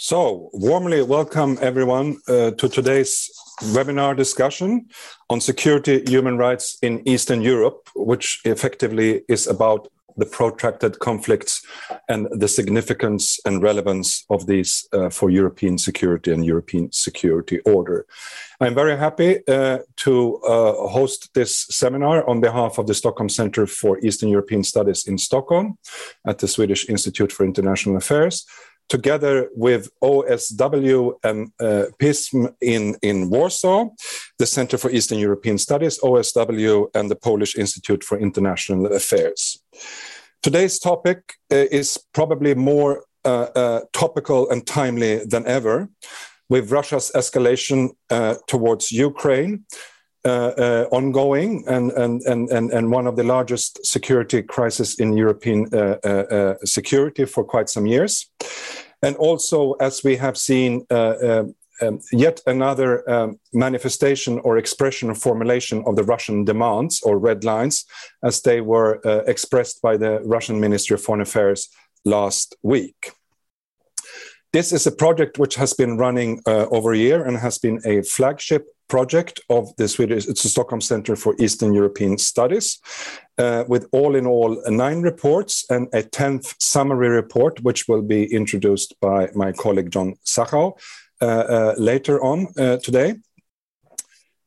So, warmly welcome everyone uh, to today's webinar discussion on security human rights in Eastern Europe, which effectively is about the protracted conflicts and the significance and relevance of these uh, for European security and European security order. I'm very happy uh, to uh, host this seminar on behalf of the Stockholm Center for Eastern European Studies in Stockholm at the Swedish Institute for International Affairs together with OSW and uh, PISM in, in Warsaw, the Center for Eastern European Studies, OSW, and the Polish Institute for International Affairs. Today's topic uh, is probably more uh, uh topical and timely than ever, with Russia's escalation uh, towards Ukraine. Uh, uh, ongoing and, and, and, and, one of the largest security crises in European uh, security for quite some years. And also, as we have seen, um, um, yet another um, manifestation or expression or formulation of the Russian demands or red lines as they were uh, expressed by the Russian Ministry of Foreign Affairs last week. This is a project which has been running uh, over a year and has been a flagship project of the Swedish it's the Stockholm Center for Eastern European Studies, uh, with all in all nine reports and a tenth summary report, which will be introduced by my colleague John Zachau uh, uh, later on uh, today.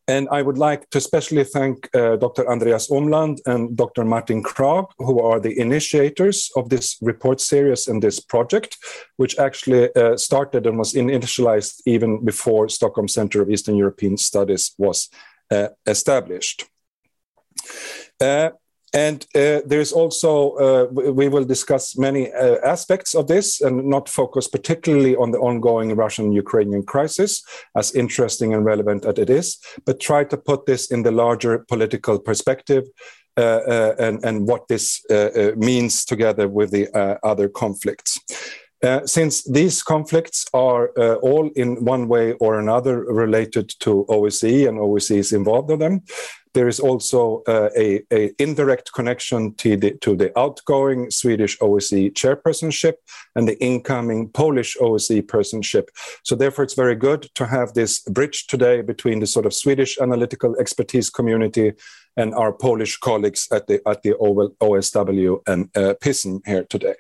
And I would like to especially thank uh, Dr. Andreas Umland and Dr. Martin Kragh, who are the initiators of this report series and this project, which actually uh, started and was initialized even before Stockholm Center of Eastern European Studies was uh, established. And uh, there's also, uh, we will discuss many uh, aspects of this and not focus particularly on the ongoing Russian Ukrainian crisis, as interesting and relevant as it is, but try to put this in the larger political perspective uh, uh, and, and what this uh, means together with the other conflicts. Uh, since these conflicts are uh, all in one way or another related to OSCE and OSCE is involved in them, there is also uh, a, a, indirect connection to the, to the outgoing Swedish OSCE chairpersonship and the incoming Polish OSCE personship. So therefore, it's very good to have this bridge today between the sort of Swedish analytical expertise community and our Polish colleagues at the at the OSW and uh, PISM here today.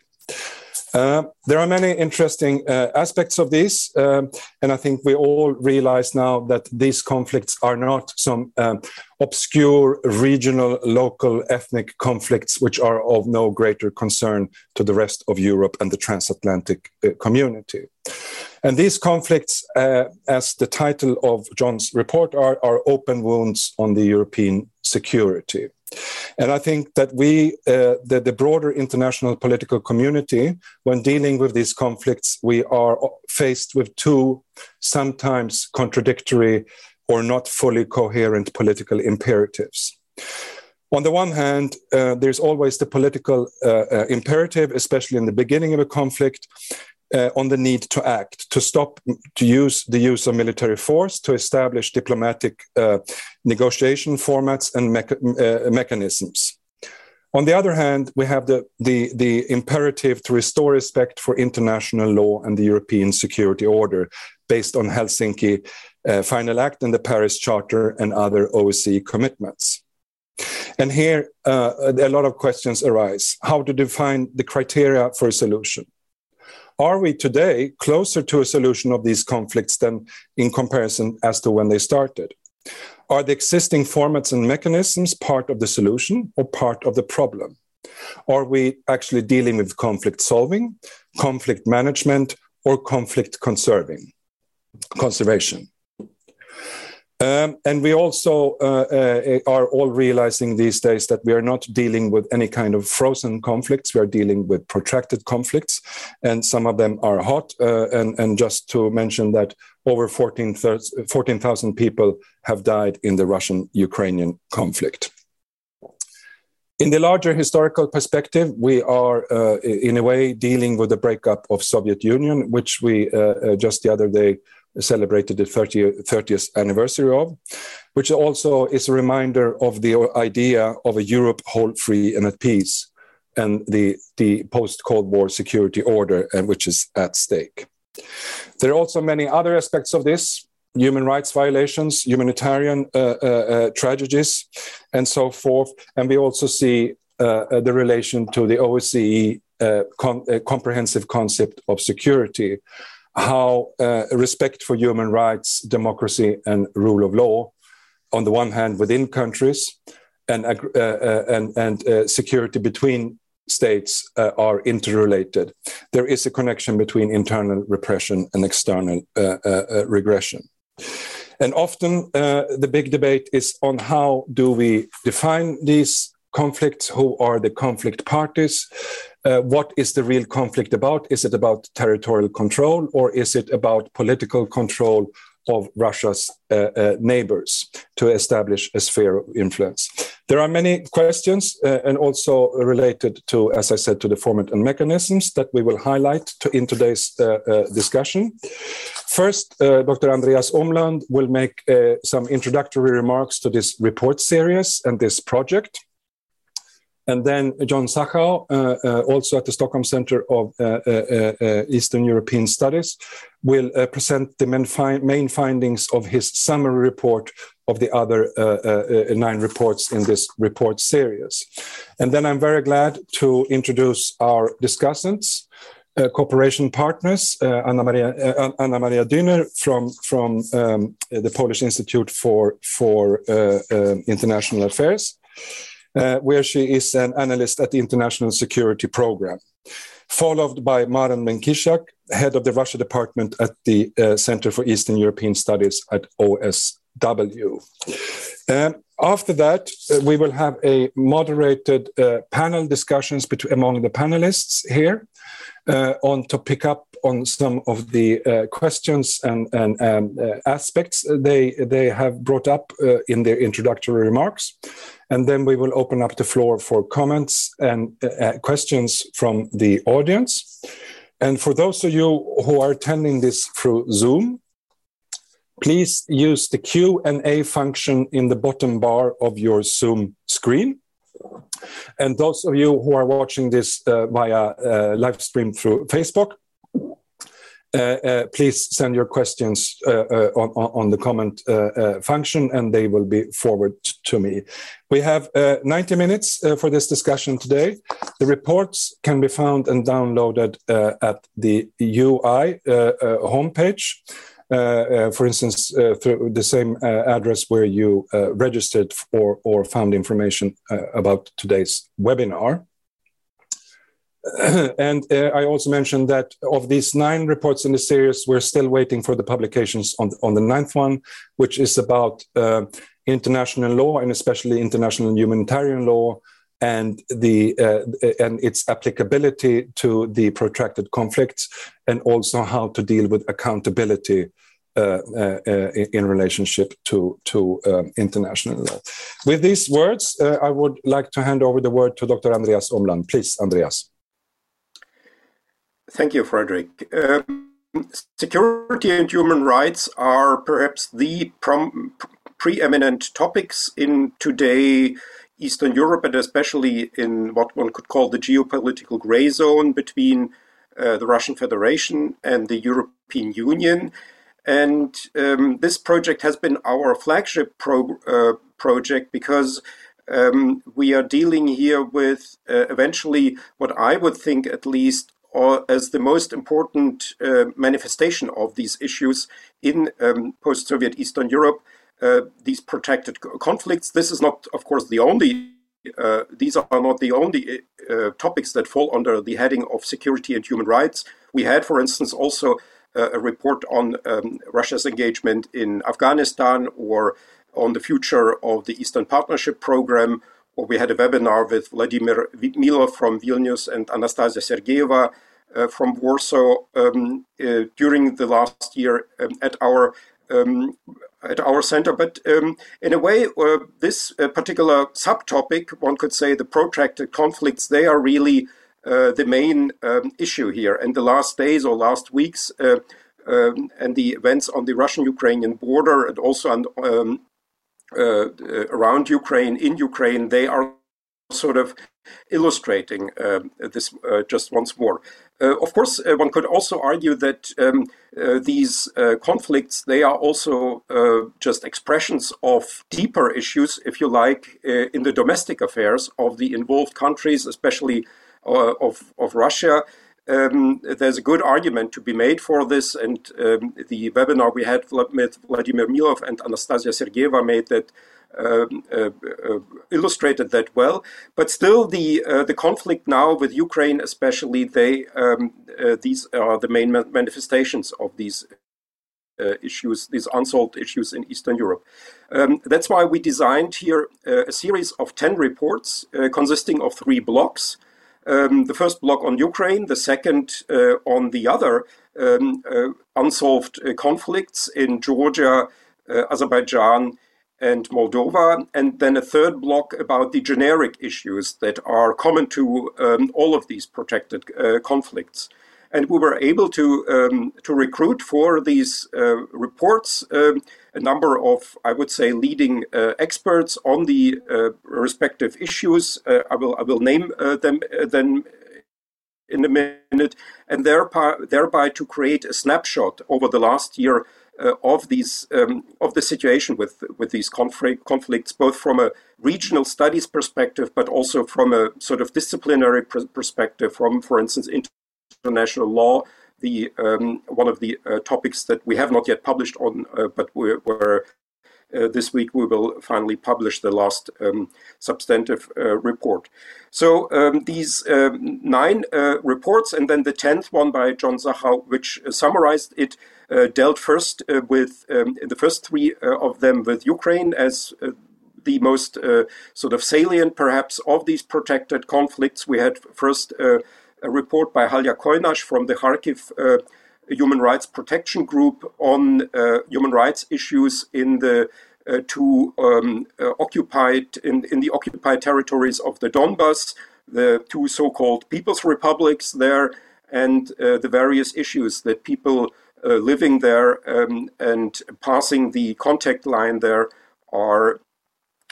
Uh, there are many interesting uh, aspects of this, um, and I think we all realize now that these conflicts are not some um, obscure regional, local, ethnic conflicts which are of no greater concern to the rest of Europe and the transatlantic uh, community. And these conflicts, uh, as the title of John's report are, are open wounds on the European security. And I think that we, uh, the, the, broader international political community, when dealing with these conflicts, we are faced with two sometimes contradictory or not fully coherent political imperatives. On the one hand, uh, there's always the political uh, uh imperative, especially in the beginning of a conflict, uh, on the need to act, to stop to use the use of military force, to establish diplomatic uh, negotiation formats and uh, mechanisms. On the other hand, we have the, the, the imperative to restore respect for international law and the European security order based on Helsinki uh, Final Act and the Paris Charter and other OSCE commitments. And here, uh, a lot of questions arise. How to define the criteria for a solution? Are we today closer to a solution of these conflicts than in comparison as to when they started? Are the existing formats and mechanisms part of the solution or part of the problem? Are we actually dealing with conflict solving, conflict management, or conflict conserving, conservation? Um, and we also uh, uh, are all realizing these days that we are not dealing with any kind of frozen conflicts. We are dealing with protracted conflicts, and some of them are hot. Uh, and, and, just to mention that over 14,000 14, people have died in the Russian Ukrainian conflict. In the larger historical perspective, we are uh, in a way dealing with the breakup of Soviet Union, which we uh, uh, just the other day celebrated the 30, 30th anniversary of, which also is a reminder of the idea of a Europe whole, free, and at peace, and the, the post Cold War security order, and which is at stake. There are also many other aspects of this human rights violations, humanitarian uh, uh, uh, tragedies, and so forth. And we also see uh, uh, the relation to the OSCE uh, com comprehensive concept of security, how respect for human rights, democracy, and rule of law, on the one hand within countries, and, and, and security between states uh, are interrelated. There is a connection between internal repression and external uh, uh, regression. And often the big debate is on how do we define these conflicts, who are the conflict parties, uh, what is the real conflict about? Is it about territorial control or is it about political control of Russia's uh, uh, neighbors to establish a sphere of influence? There are many questions uh, and also related to, as I said, to the format and mechanisms that we will highlight to, in today's uh, uh, discussion. First, Dr. Andreas Umland will make some introductory remarks to this report series and this project. And then John Zachau, uh, uh, also at the Stockholm Center of uh, uh, uh Eastern European Studies, will uh, present the main, fi main, findings of his summary report of the other nine reports in this report series. And then I'm very glad to introduce our discussants. Uh, cooperation partners, uh, Anna Maria, uh, Anna Maria Dyner from from um, the Polish Institute for for International Affairs, uh, where she is an analyst at the International Security Program, followed by Marek Menkiszak, head of the Russia department at the uh, Center for Eastern European Studies at OSW. Um, after that, uh, we will have a moderated uh, panel discussions between, among the panelists here uh, on to pick up on some of the uh, questions and, and um, uh, aspects they, they have brought up uh, in their introductory remarks. And then we will open up the floor for comments and uh, uh, questions from the audience. And for those of you who are attending this through Zoom, please use the Q&A function in the bottom bar of your Zoom screen. And those of you who are watching this uh, via uh, live stream through Facebook, Uh, uh, please send your questions uh, uh on, on, the comment function and they will be forwarded to me. We have 90 minutes for this discussion today. The reports can be found and downloaded at the UI homepage. Uh, uh, for instance, uh, through the same address where you registered or, or found information about today's webinar. and uh, I also mentioned that of these nine reports in the series, we're still waiting for the publications on, on the ninth one, which is about uh, international law and especially international humanitarian law and the uh, and its applicability to the protracted conflicts, and also how to deal with accountability uh, uh, uh, in relationship to to um, international law. With these words, uh, I would like to hand over the word to Dr. Andreas Umland. Please, Andreas. Thank you, Fredrik. Um, security and human rights are perhaps the preeminent topics in today Eastern Europe and especially in what one could call the geopolitical gray zone between uh, the Russian Federation and the European Union. And um, this project has been our flagship pro uh, project because um, we are dealing here with uh, eventually what I would think at least as the most important uh, manifestation of these issues in um, post-Soviet Eastern Europe, uh, these protracted conflicts. This is not, of course, the only. Uh, these are not the only uh, topics that fall under the heading of security and human rights. We had, for instance, also uh, a report on um, Russia's engagement in Afghanistan or on the future of the Eastern Partnership Program or we had a webinar with Vladimir Milov from Vilnius and Anastasia Sergeyeva uh, from Warsaw um, uh, during the last year um, at our um, at our center. But um, in a way, uh, this uh, particular subtopic, one could say, the protracted conflicts, they are really uh, the main um, issue here. And the last days or last weeks. Uh, um, and the events on the Russian-Ukrainian border, and also on, around Ukraine, in Ukraine, they are sort of illustrating um, this uh, just once more. Uh, of course, uh, one could also argue that um, uh, these uh, conflicts they are also uh, just expressions of deeper issues, if you like, in the domestic affairs of the involved countries, especially of of Russia. Um, there's a good argument to be made for this, and um, the webinar we had with Vladimir Milov and Anastasia Sergeyeva made that um, uh, uh, illustrated that well. But still, the uh, the conflict now with Ukraine, especially, they um, these are the main manifestations of these uh, issues, these unsolved issues in Eastern Europe. Um, that's why we designed here uh, a series of 10 reports uh, consisting of three blocks. Um, the first block on Ukraine, the second on the other um, unsolved conflicts in Georgia, Azerbaijan, and Moldova, and then a third block about the generic issues that are common to um, all of these protected uh, conflicts. And we were able to um, to recruit for these uh, reports um, a number of, I would say, leading uh, experts on the uh, respective issues. Uh, I will I will name them then in a minute, and thereby, thereby to create a snapshot over the last year uh, of these um, of the situation with with these conflict, conflicts, both from a regional studies perspective, but also from a sort of disciplinary pr- perspective, from, for instance, international law. The um, one of the uh, topics that we have not yet published on, uh, but uh, this week we will finally publish the last um, substantive uh, report. So um, these um, nine uh, reports, and then the tenth one by John Zachau, which summarized it, dealt first with um, the first three of them with Ukraine as the most uh, sort of salient, perhaps, of these protected conflicts. We had first uh, a report by Halya Coynash from the Kharkiv uh, human rights protection group on uh, human rights issues in the uh, two um, uh, occupied in, in the occupied territories of the Donbas, the two so-called People's Republics there, and uh, the various issues that people living there um, and passing the contact line there are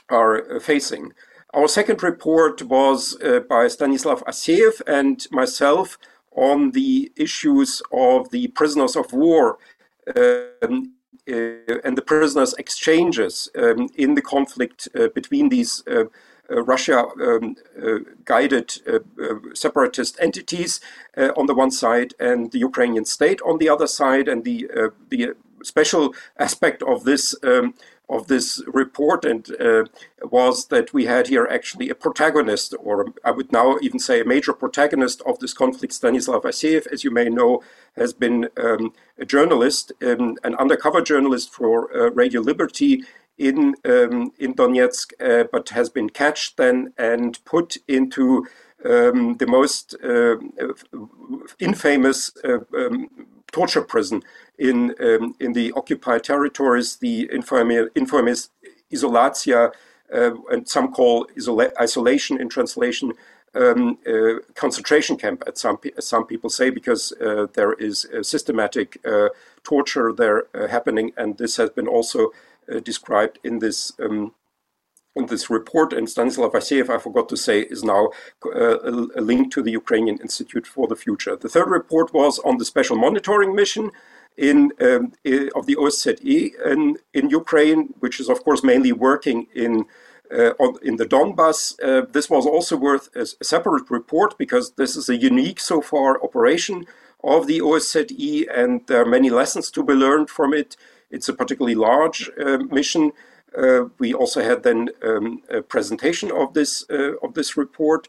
are facing. Our second report was uh, by Stanislav Aseev and myself on the issues of the prisoners of war um, uh, and the prisoners' exchanges um, in the conflict uh, between these uh, Russia um, guided separatist entities on the one side and the Ukrainian state on the other side. And the, the special aspect of this um, of this report and uh, was that we had here actually a protagonist, or I would now even say a major protagonist of this conflict. Stanislav Aseev, as you may know, has been um, a journalist, um, an undercover journalist for uh, Radio Liberty in um, in Donetsk, uh, but has been catched then and put into um, the most uh, infamous uh, um, torture prison in um, in the occupied territories, the infamous Izolyatsia, uh, and some call isola- isolation in translation, um, uh, concentration camp, as some, as some people say, because uh, there is systematic uh, torture there uh, happening, and this has been also uh, described in this. Um, this report, and Stanislav Aseev, I forgot to say, is now a, a link to the Ukrainian Institute for the Future. The third report was on the special monitoring mission, in, um, of the OSCE in, in Ukraine, which is of course mainly working in uh, on, in the Donbas. Uh, this was also worth a, a, separate report because this is a unique so far operation of the OSCE, and there are many lessons to be learned from it. It's a particularly large uh, mission. Uh, we also had then um, a presentation of this uh, of this report.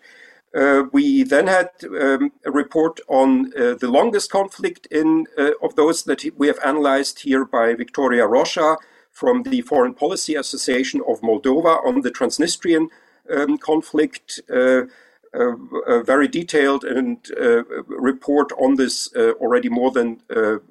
Uh, we then had um, a report on the longest conflict in of those that we have analyzed here by Victoria Roșca from the Foreign Policy Association of Moldova on the Transnistrian um, conflict. Uh, uh, a very detailed and uh, report on this already more than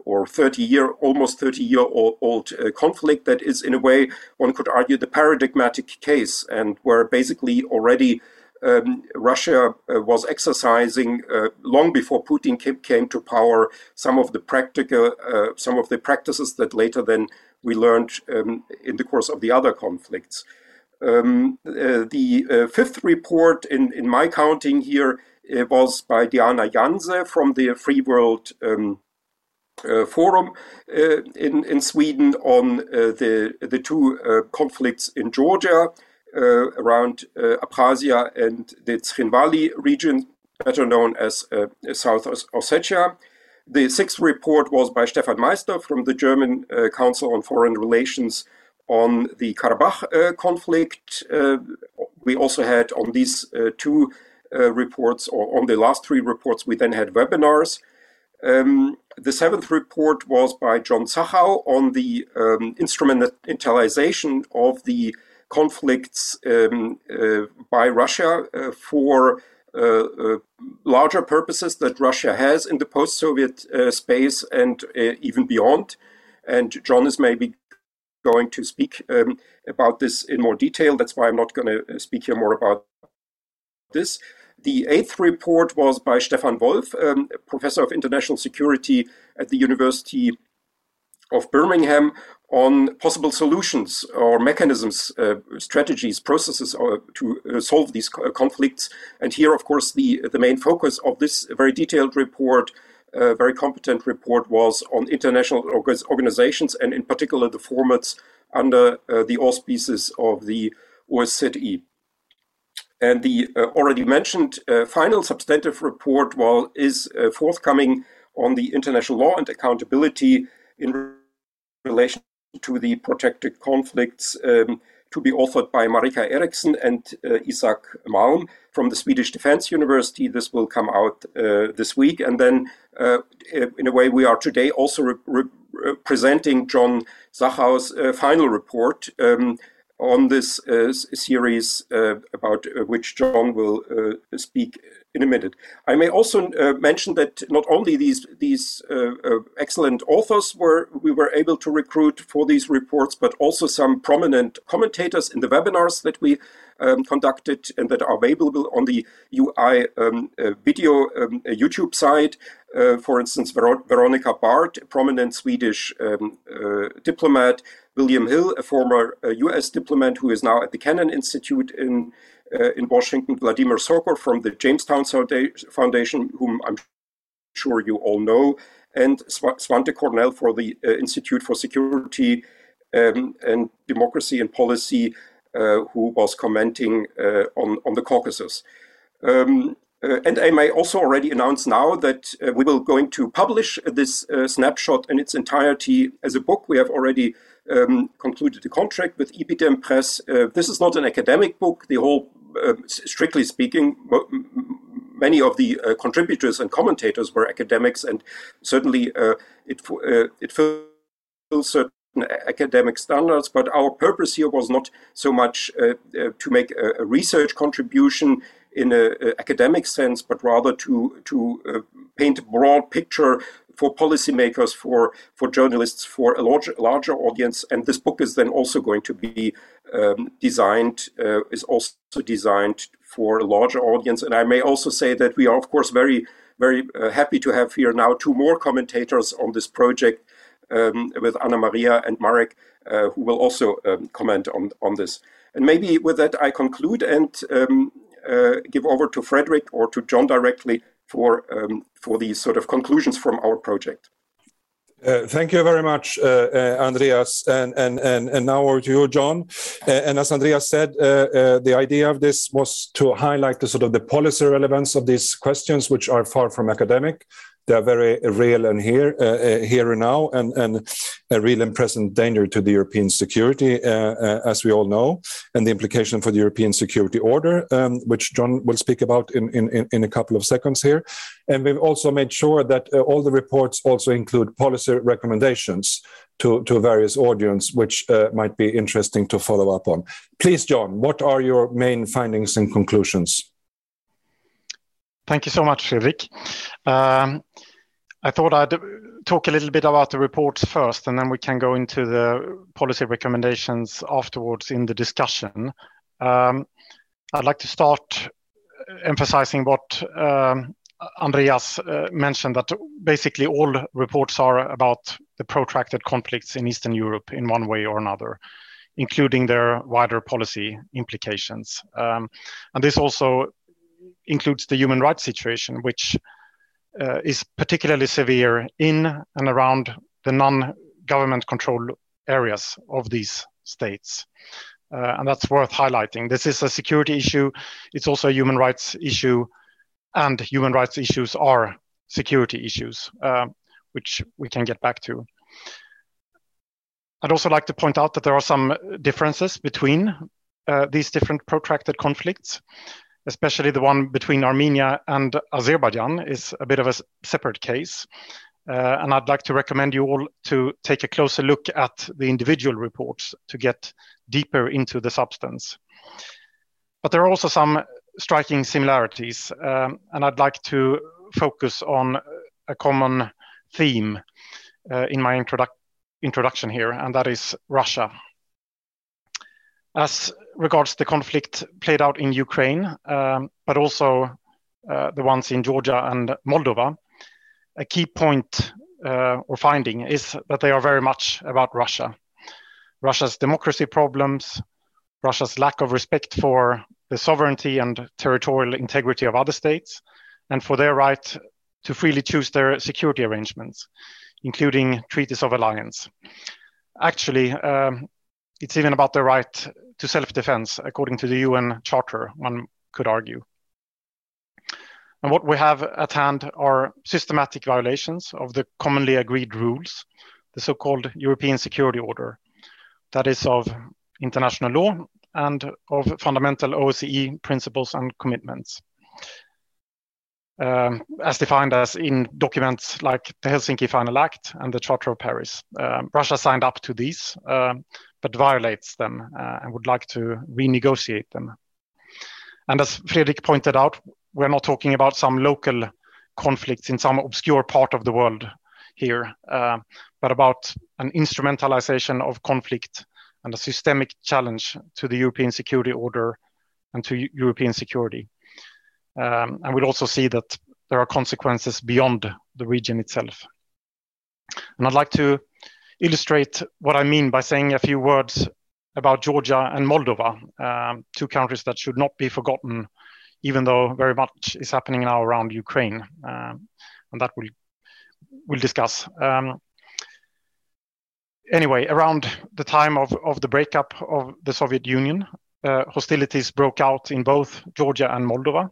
or 30 year, almost 30 year old, old conflict that is in a way one could argue the paradigmatic case and where basically already um, Russia uh, was exercising uh, long before Putin came, came, to power some of the practical, uh, some of the practices that later then we learned um, in the course of the other conflicts. Um, uh, the uh, fifth report in, in my counting here uh, was by Diana Janse from the Free World um, uh, Forum uh, in, in Sweden on the, the two conflicts in Georgia around Abkhazia and the Tskhinvali region, better known as South Ossetia. The sixth report was by Stefan Meister from the German Council on Foreign Relations on the Karabakh uh, conflict. Uh, we also had on these uh, two reports, or on the last three reports, we then had webinars. Um, the seventh report was by John Zachau on the um, instrumentalization of the conflicts um, uh, by Russia uh, for uh, larger purposes that Russia has in the post Soviet space and even beyond. And John is maybe going to speak um, about this in more detail. That's why I'm not going to uh, speak here more about this. The eighth report was by Stefan Wolff, um, professor of international security at the University of Birmingham, on possible solutions or mechanisms, uh, strategies, processes uh, to uh, solve these conflicts. And here, of course, the, the main focus of this very detailed report a very competent report was on international organizations and in particular the formats under uh, the auspices of the OSZE. And the uh, already mentioned uh, final substantive report well, is uh, forthcoming on the international law and accountability in relation to the protected conflicts um, to be authored by Marika Eriksson and uh, Isak Malm from the Swedish Defense University. This will come out uh, this week. And then, uh, in a way, we are today also re- re- presenting John Zachau's uh, final report. Um, on this uh, series uh, about uh, which John will uh, speak in a minute. I may also uh, mention that not only these these uh, excellent authors were we were able to recruit for these reports, but also some prominent commentators in the webinars that we um, conducted and that are available on the UI um, video um, YouTube site. For instance, Ver- Veronika Bard, a prominent Swedish um, diplomat, William Hill, a former uh, US diplomat who is now at the Kennan Institute in, uh, in Washington, Vladimir Socor from the Jamestown Foundation, whom I'm sure you all know, and Svante Cornell for the uh, Institute for Security um, and Democracy and Policy, uh, who was commenting uh, on, on the Caucasus. Um, uh, and I may also already announce now that uh, we will going to publish this uh, snapshot in its entirety as a book. We have already um, concluded a contract with ibidem Press. Uh, this is not an academic book. The whole, uh, strictly speaking, many of the uh, contributors and commentators were academics, and certainly uh, it it fulfills certain academic standards. But our purpose here was not so much to make a, a, research contribution in an academic sense, but rather to to paint a broad picture for policymakers, for for journalists, for a larger larger audience. And this book is then also going to be um, designed uh, is also designed for a larger audience. And I may also say that we are, of course, very very uh, happy to have here now two more commentators on this project um, with Anna Maria and Marek, uh, who will also um, comment on on this. And maybe with that, I conclude and um, uh, give over to Fredrik or to John directly for um, for these sort of conclusions from our project. Uh, thank you very much, uh, uh, Andreas. And, and, and, and now over to you, John. Uh, and as Andreas said, uh, uh, the idea of this was to highlight the sort of the policy relevance of these questions, which are far from academic, they are very real and here, uh, uh, here and now, and, and a real and present danger to the European security, uh, as we all know, and the implication for the European security order, um, which John will speak about in, in, in a couple of seconds here. And we've also made sure that all the reports also include policy recommendations to, to various audience, which uh, might be interesting to follow up on. Please, John, what are your main findings and conclusions? Thank you so much, Fredrik. Um, I thought I'd talk a little bit about the reports first, and then we can go into the policy recommendations afterwards in the discussion. Um, I'd like to start emphasizing what um, Andreas uh, mentioned, that basically all reports are about the protracted conflicts in Eastern Europe in one way or another including their wider policy implications. Um, and this also includes the human rights situation, which uh, is particularly severe in and around the non-government controlled areas of these states. Uh, and that's worth highlighting. This is a security issue. It's also a human rights issue, and human rights issues are security issues, uh, which we can get back to. I'd also like to point out that there are some differences between uh, these different protracted conflicts, especially the one between Armenia and Azerbaijan is a bit of a separate case. Uh, and I'd like to recommend you all to take a closer look at the individual reports to get deeper into the substance. But there are also some striking similarities, um, and I'd like to focus on a common theme uh, in my introdu introduction here, and that is Russia. As regards the conflict played out in Ukraine, um, but also uh, the ones in Georgia and Moldova, a key point uh, or finding is that they are very much about Russia. Russia's democracy problems, Russia's lack of respect for the sovereignty and territorial integrity of other states, and for their right to freely choose their security arrangements, including treaties of alliance. Actually, um, it's even about the right to self defense, according to the UN Charter, one could argue. And what we have at hand are systematic violations of the commonly agreed rules, the so called European Security Order, that is, of international law and of fundamental OSCE principles and commitments. Um, as defined as in documents like the Helsinki Final Act and the Charter of Paris. Um, Russia signed up to these, um, but violates them uh, and would like to renegotiate them. And as Fredrik pointed out, we're not talking about some local conflicts in some obscure part of the world here, uh, but about an instrumentalization of conflict and a systemic challenge to the European security order and to European security. Um, and we'll also see that there are consequences beyond the region itself. And I'd like to illustrate what I mean by saying a few words about Georgia and Moldova, um, two countries that should not be forgotten, even though very much is happening now around Ukraine. Um, and that we'll, we'll discuss. Um, anyway, around the time of, of the breakup of the Soviet Union, uh, hostilities broke out in both Georgia and Moldova.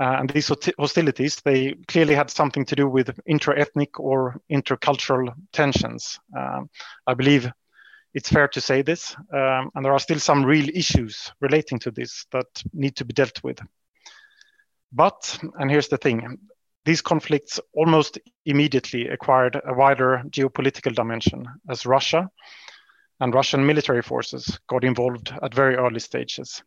Uh, and these hostilities, they clearly had something to do with intra-ethnic or intercultural tensions. Um, I believe it's fair to say this, um, and there are still some real issues relating to this that need to be dealt with. But, and here's the thing, these conflicts almost immediately acquired a wider geopolitical dimension as Russia and Russian military forces got involved at very early stages.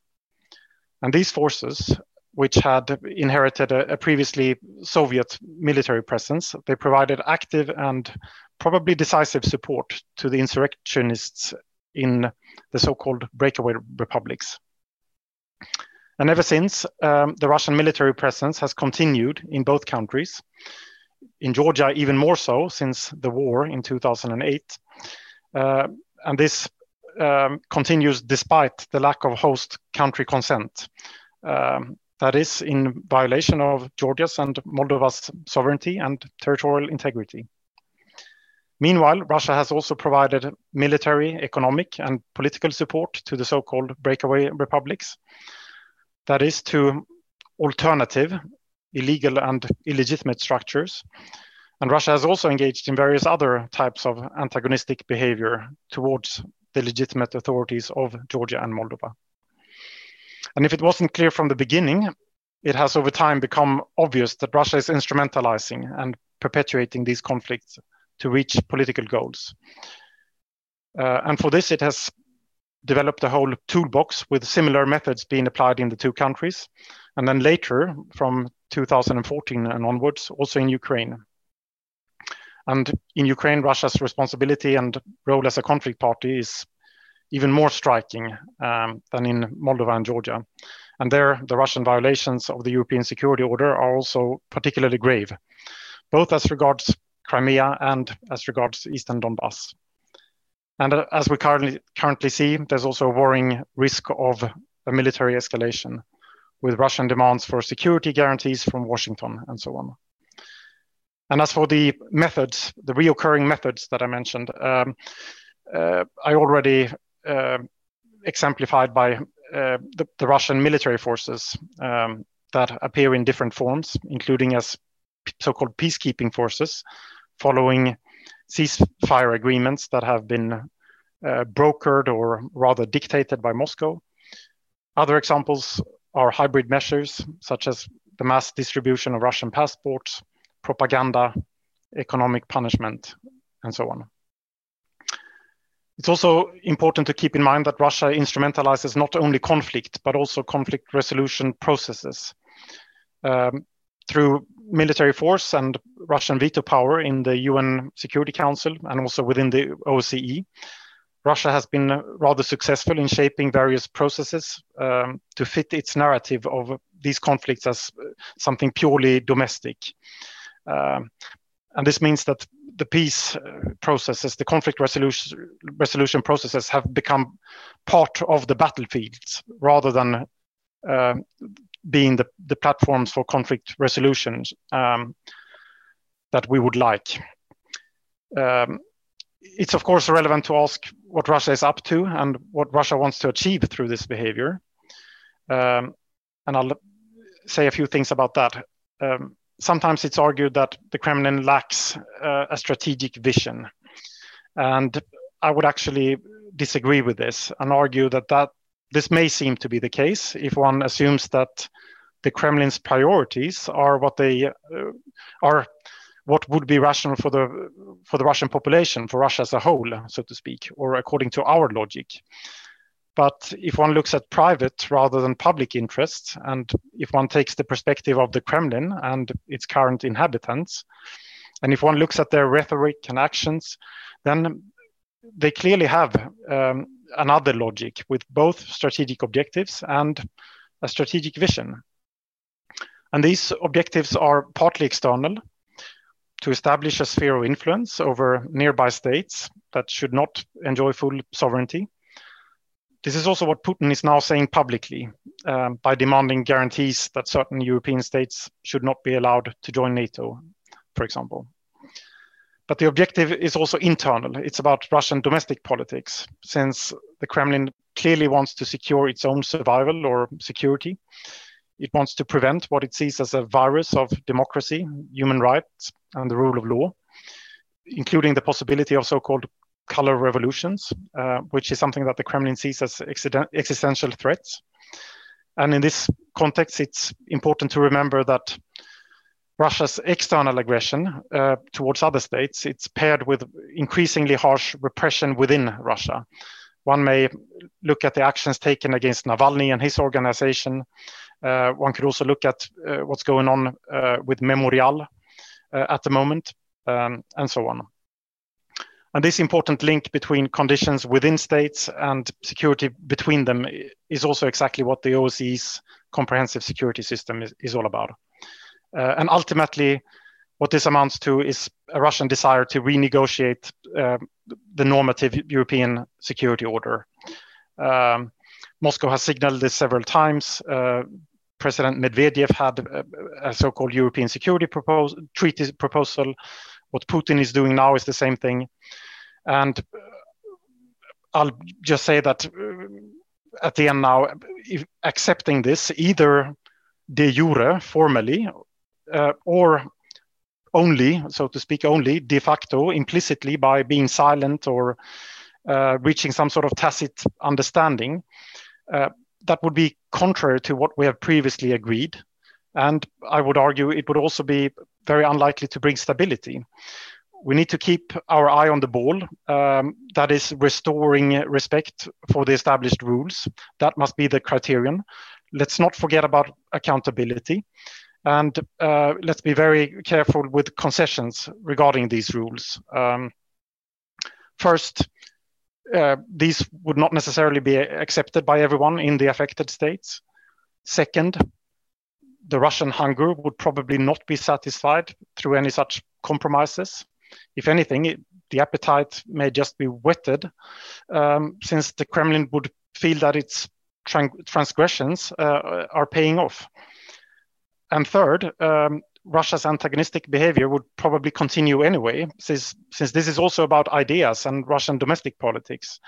And these forces which had inherited a, a, previously Soviet military presence. They provided active and probably decisive support to the insurrectionists in the so called breakaway republics. And ever since, um, the Russian military presence has continued in both countries. In Georgia, even more so since the war in 2008. Uh, and this um, continues despite the lack of host country consent. Um, that is in violation of Georgia's and Moldova's sovereignty and territorial integrity. Meanwhile, Russia has also provided military, economic, and political support to the so called breakaway republics. That is to alternative, illegal, and illegitimate structures. And Russia has also engaged in various other types of antagonistic behavior towards the legitimate authorities of Georgia and Moldova. And if it wasn't clear from the beginning, it has over time become obvious that Russia is instrumentalizing and perpetuating these conflicts to reach political goals. Uh, and for this, it has developed a whole toolbox with similar methods being applied in the two countries. And then later, from 2014 and onwards, also in Ukraine. And in Ukraine, Russia's responsibility and role as a conflict party is even more striking um, than in Moldova and Georgia. And there, the Russian violations of the European security order are also particularly grave, both as regards Crimea and as regards Eastern Donbass. And uh, as we currently currently see, there's also a worrying risk of a military escalation, with Russian demands for security guarantees from Washington and so on. And as for the methods, the reoccurring methods that I mentioned, um, uh, I already exemplified by uh, the, the, Russian military forces um, that appear in different forms, including as so-called peacekeeping forces, following ceasefire agreements that have been uh, brokered or rather dictated by Moscow. Other examples are hybrid measures, such as the mass distribution of Russian passports, propaganda, economic punishment, and so on. It's also important to keep in mind that Russia instrumentalizes not only conflict, but also conflict resolution processes. Um, through military force and Russian veto power in the UN Security Council and also within the OSCE, Russia has been rather successful in shaping various processes um, to fit its narrative of these conflicts as something purely domestic. Um, and this means that the peace uh, processes, the conflict resolution, resolution processes have become part of the battlefields rather than uh, being the, the platforms for conflict resolutions um, that we would like. Um, it's of course relevant to ask what Russia is up to and what Russia wants to achieve through this behavior. Um, and I'll say a few things about that. Um, sometimes it's argued that the Kremlin lacks uh, a strategic vision. And I would actually disagree with this and argue that, that this may seem to be the case if one assumes that the Kremlin's priorities are what they uh, are what would be rational for the for the Russian population, for Russia as a whole, so to speak, or according to our logic. But if one looks at private rather than public interests, and if one takes the perspective of the Kremlin and its current inhabitants, and if one looks at their rhetoric and actions, then they clearly have um, another logic with both strategic objectives and a strategic vision. And these objectives are partly external to establish a sphere of influence over nearby states that should not enjoy full sovereignty this is also what Putin is now saying publicly um, by demanding guarantees that certain European states should not be allowed to join NATO, for example. But the objective is also internal. It's about Russian domestic politics, since the Kremlin clearly wants to secure its own survival or security. It wants to prevent what it sees as a virus of democracy, human rights, and the rule of law, including the possibility of so called color revolutions, uh, which is something that the Kremlin sees as existential threats. And in this context, it's important to remember that Russia's external aggression uh, towards other states, it's paired with increasingly harsh repression within Russia. One may look at the actions taken against Navalny and his organization. Uh, one could also look at uh, what's going on uh, with Memorial uh, at the moment, um, and so on. And this important link between conditions within states and security between them is also exactly what the OSCE's comprehensive security system is, is all about. Uh, and ultimately, what this amounts to is a Russian desire to renegotiate uh, the normative European security order. Um, Moscow has signaled this several times. Uh, President Medvedev had a, a so-called European security treaty proposal what Putin is doing now is the same thing. And uh, I'll just say that uh, at the end now, accepting this either de jure, formally, uh, or only, so to speak, only de facto, implicitly by being silent or uh, reaching some sort of tacit understanding, uh, that would be contrary to what we have previously agreed. And I would argue it would also be very unlikely to bring stability. We need to keep our eye on the ball. Um, that is restoring respect for the established rules. That must be the criterion. Let's not forget about accountability. And uh, let's be very careful with concessions regarding these rules. Um, first, uh, these would not necessarily be accepted by everyone in the affected states. Second, the Russian hunger would probably not be satisfied through any such compromises. If anything, it, the appetite may just be whetted, um, since the Kremlin would feel that its transgressions uh, are paying off. And third, um, Russia's antagonistic behavior would probably continue anyway, since, since this is also about ideas and Russian domestic politics.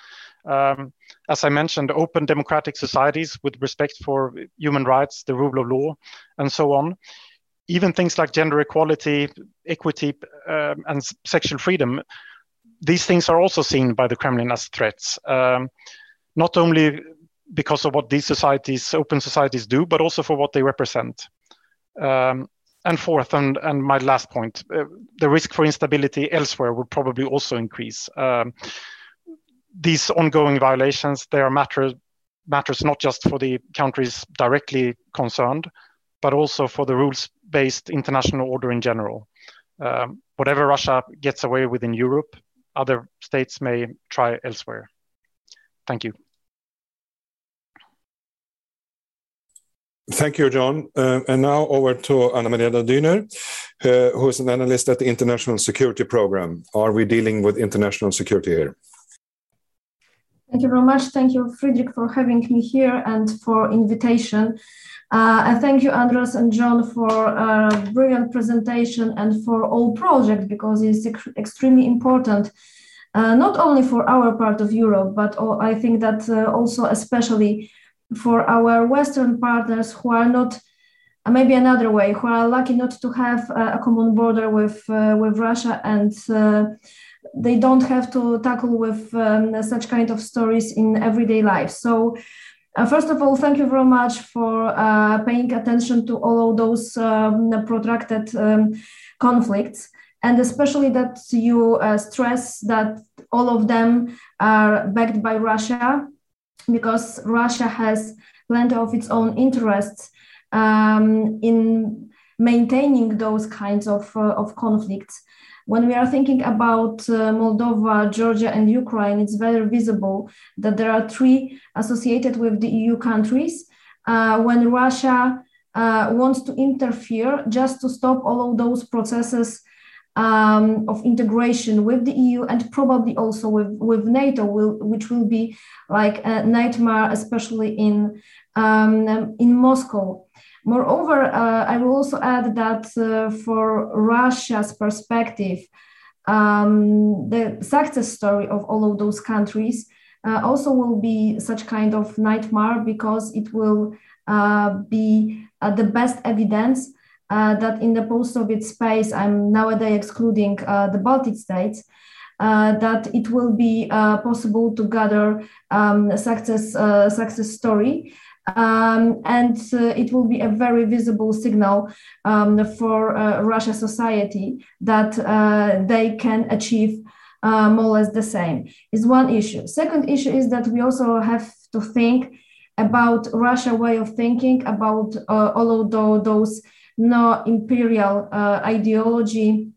Um, as I mentioned, open democratic societies with respect for human rights, the rule of law, and so on. Even things like gender equality, equity, um, and sexual freedom, these things are also seen by the Kremlin as threats. Um, not only because of what these societies, open societies, do, but also for what they represent. Um, and fourth, and, and my last point, uh, the risk for instability elsewhere would probably also increase. Um, these ongoing violations, they are matter, matters not just for the countries directly concerned, but also for the rules-based international order in general. Um, whatever Russia gets away with in Europe, other states may try elsewhere. Thank you. Thank you, John. Uh, and now over to Anna Maria Dyner, uh, who is an analyst at the International Security Program. Are we dealing with international security here? Thank you very much. Thank you, Fredrik, for having me here and for invitation. Uh, and thank you, Andreas and John, for a brilliant presentation and for all project because it's extremely important, uh, not only for our part of Europe, but all, I think that uh, also especially for our Western partners who are not, uh, maybe another way, who are lucky not to have uh, a common border with, uh, with Russia and they don't have to tackle with um, such kind of stories in everyday life. So, uh, first of all, thank you very much for uh, paying attention to all of those um, protracted um, conflicts, and especially that you uh, stress that all of them are backed by Russia because Russia has plenty of its own interests um, in maintaining those kinds of, uh, of conflicts. When we are thinking about uh, Moldova, Georgia, and Ukraine, it's very visible that there are three associated with the EU countries. Uh, when Russia uh, wants to interfere just to stop all of those processes um, of integration with the EU and probably also with, with NATO, will, which will be like a nightmare, especially in, um, in Moscow. Moreover, uh, I will also add that uh, for Russia's perspective, um, the success story of all of those countries uh, also will be such kind of nightmare because it will uh, be uh, the best evidence uh, that in the post-Soviet space, I'm nowadays excluding uh, the Baltic states, uh, that it will be possible to gather um, success, success story. Um, and uh, it will be a very visible signal um, for uh, Russia society that uh, they can achieve more or less the same. Is one issue. Second issue is that we also have to think about Russia way of thinking about all of those no imperial uh, ideology,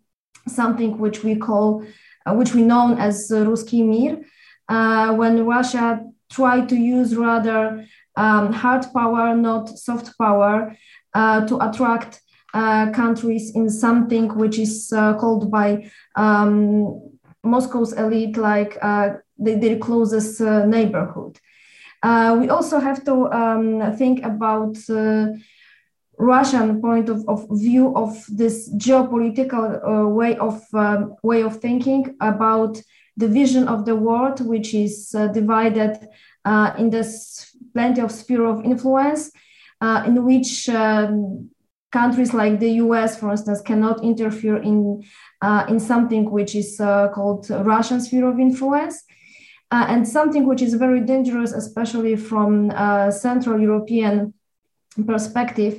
something which we call, uh, which we know as uh, Ruski Mir, uh, when Russia tried to use rather um, hard power, not soft power, uh, to attract uh, countries in something which is called by um, Moscow's elite like their closest neighborhood. we also have to um, think about Russian point of, of view of this geopolitical uh, way of um, way of thinking about the vision of the world, which is uh, divided uh, in this plenty of sphere of influence, uh, in which um, countries like the U.S., for instance, cannot interfere in uh, in something which is uh, called Russian sphere of influence. and something which is very dangerous, especially from Central European perspective,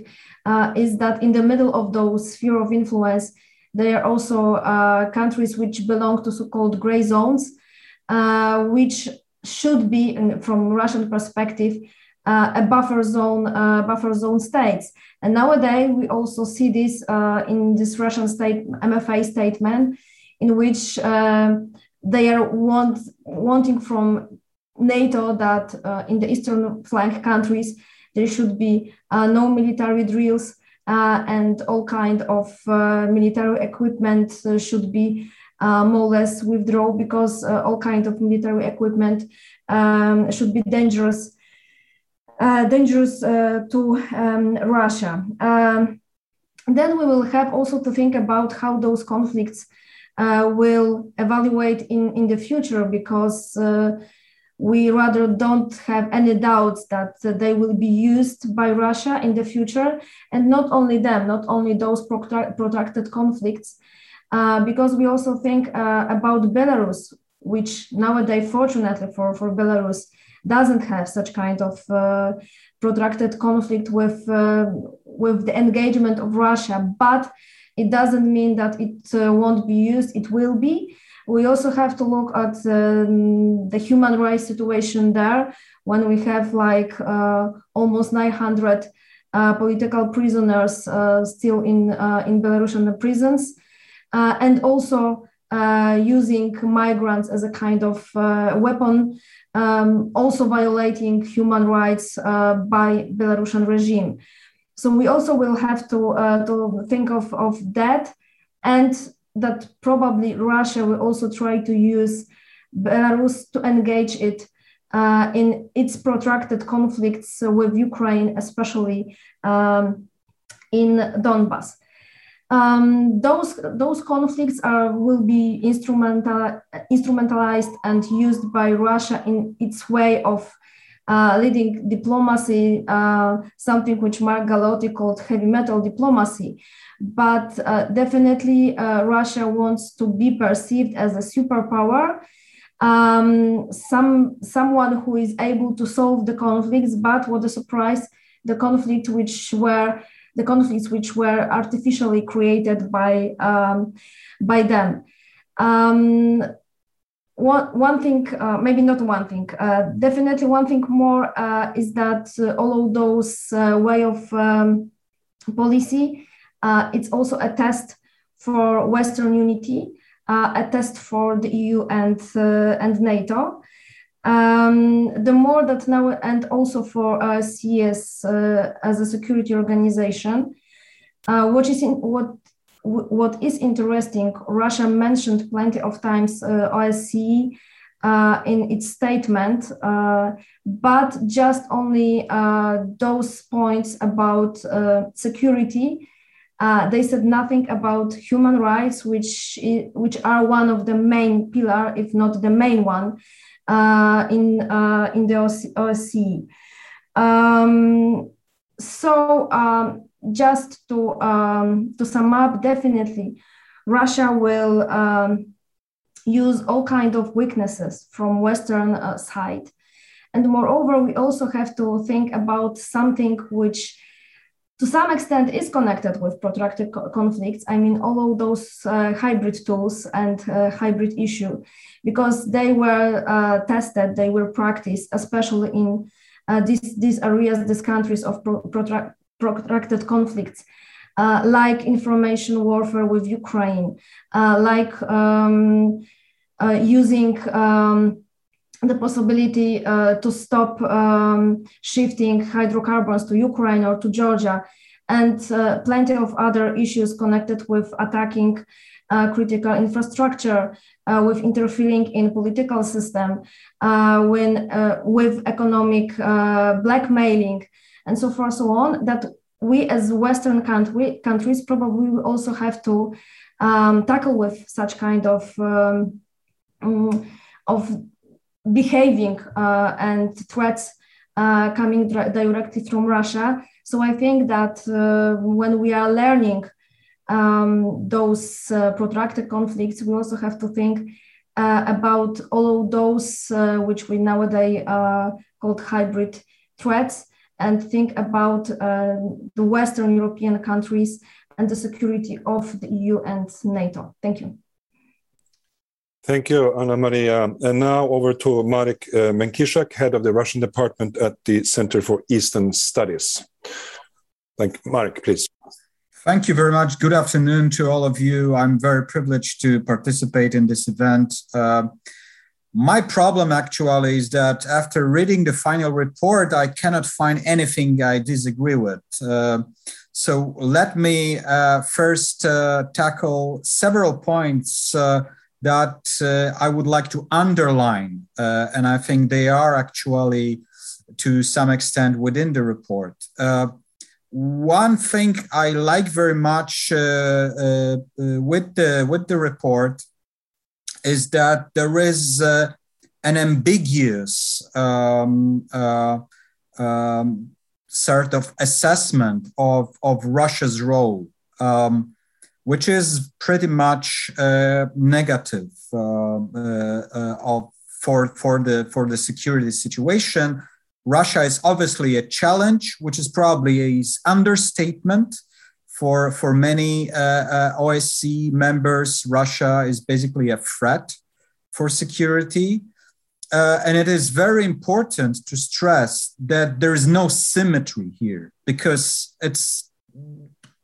uh, is that in the middle of those sphere of influence, there are also uh, countries which belong to so-called gray zones, uh, which should be, from Russian perspective, uh, a buffer zone, uh, buffer zone states. And nowadays, we also see this uh, in this Russian state MFA statement, in which they are want, wanting from NATO that in the eastern flank countries there should be uh, no military drills uh, and all kind of uh, military equipment should be uh, more or less withdraw because uh, all kind of military equipment um, should be dangerous uh, dangerous uh, to um, Russia. Um, then we will have also to think about how those conflicts uh, will evaluate in, in the future because we rather don't have any doubts that uh, they will be used by Russia in the future, and not only them, not only those protracted conflicts, uh, because we also think uh, about Belarus, which nowadays, fortunately for, for Belarus, doesn't have such kind of uh, protracted conflict with uh, with the engagement of Russia, but it doesn't mean that it uh, won't be used. It will be. We also have to look at um, the human rights situation there when we have like uh, almost 900 uh, political prisoners uh, still in, uh, in Belarusian prisons, uh, and also uh, using migrants as a kind of weapon, um, also violating human rights by Belarusian regime. So we also will have to, to think of, of that and that probably Russia will also try to use Belarus to engage it uh, in its protracted conflicts with Ukraine, especially um, in Donbass. Um, those those conflicts are will be instrumental, instrumentalized and used by Russia in its way of uh, leading diplomacy, uh, something which Mark Galeotti called heavy metal diplomacy. But uh, definitely, uh, Russia wants to be perceived as a superpower, um, some someone who is able to solve the conflicts. But what a surprise! The conflict which were the conflicts which were artificially created by um, by them. Um, one, one thing, uh, maybe not one thing, uh, definitely one thing more uh, is that uh, all of those uh, way of um, policy, uh, it's also a test for Western unity, a test for the EU and, and NATO. Um, the more that now, and also for OSCE as a security organization, what is in, what what is interesting, Russia mentioned plenty of times uh, OSCE uh, in its statement, uh, but just only uh, those points about uh, security. Uh, they said nothing about human rights, which which are one of the main pillar, if not the main one, in in the OSCE. Um, so. Um, just to um, to sum up, definitely, Russia will um, use all kind of weaknesses from Western uh, side, and moreover, we also have to think about something which, to some extent, is connected with protracted co- conflicts. I mean, all of those uh, hybrid tools and uh, hybrid issue, because they were uh, tested, they were practiced, especially in uh, these these areas, these countries of pro- protracted conflicts, uh, like information warfare with Ukraine, uh, like um, using um, the possibility uh, to stop um, shifting hydrocarbons to Ukraine or to Georgia, and uh, plenty of other issues connected with attacking uh, critical infrastructure, with interfering in political system, when with economic blackmailing, and so forth, so on, that we as Western country, countries probably also have to um, tackle with such kind of um, um, of behaving uh, and threats uh, coming directly from Russia. So I think that uh, when we are learning um, those protracted conflicts, we also have to think about all those which we nowadays called hybrid threats and think about uh, the Western European countries and the security of the EU and NATO. Thank you. Thank you, Anna Maria. And now over to Marek uh, Menkiszak, head of the Russian department at the Center for Eastern Studies. Thank you. Marek, please. Thank you very much. Good afternoon to all of you. I'm very privileged to participate in this event. Uh, my problem actually is that after reading the final report, I cannot find anything I disagree with. Uh, so let me uh, first uh, tackle several points uh, that uh, I would like to underline, uh, and I think they are actually to some extent within the report. Uh, one thing I like very much uh, uh, with the with the report is that there is an ambiguous um, um, sort of assessment of, of Russia's role, um, which is pretty much uh, negative uh, uh, uh, of, for, for, the, for the security situation. Russia is obviously a challenge, which is probably a understatement for, for many uh, OSCE members. Russia is basically a threat for security. Uh, and it is very important to stress that there is no symmetry here because it's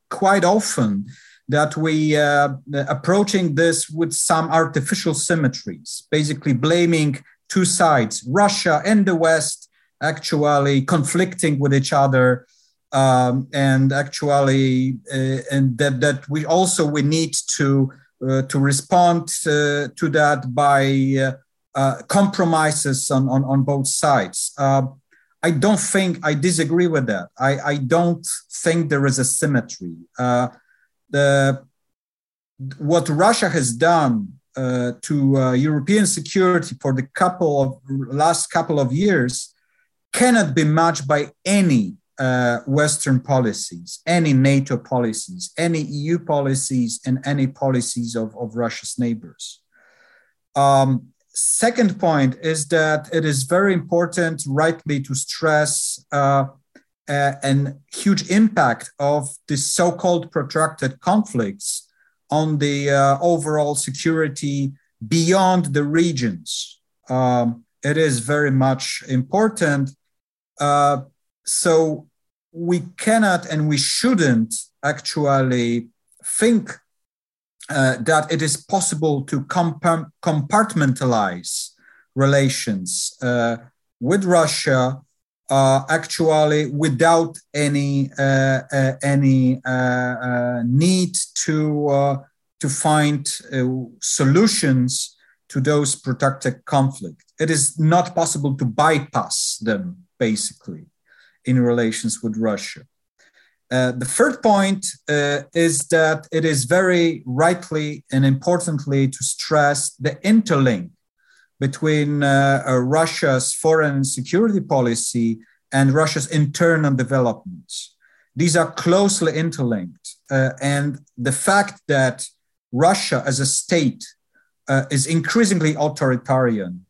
quite often that we uh, approaching this with some artificial symmetries, basically blaming two sides, Russia and the West, actually conflicting with each other, um, and actually, uh, and that that we also we need to uh, to respond uh, to that by uh, uh, compromises on, on, on both sides. I don't think I disagree with that. I, I don't think there is a symmetry. Uh, the, what Russia has done uh, to uh, European security for the couple of last couple of years cannot be matched by any uh, Western policies, any NATO policies, any EU policies, and any policies of, of Russia's neighbors. Um, second point is that it is very important, rightly, to stress uh, uh, an huge impact of the so-called protracted conflicts on the uh, overall security beyond the regions. Um, it is very much important. Uh, so we cannot and we shouldn't actually think uh, that it is possible to compartmentalize relations uh, with Russia uh, actually without any uh, uh, any uh, need to to find solutions to those protracted conflict. It is not possible to bypass them basically in relations with Russia. Uh, the third point uh, is that it is very rightly and importantly to stress the interlink between uh, uh Russia's foreign security policy and Russia's internal developments. These are closely interlinked. Uh, and the fact that Russia as a state is increasingly authoritarian,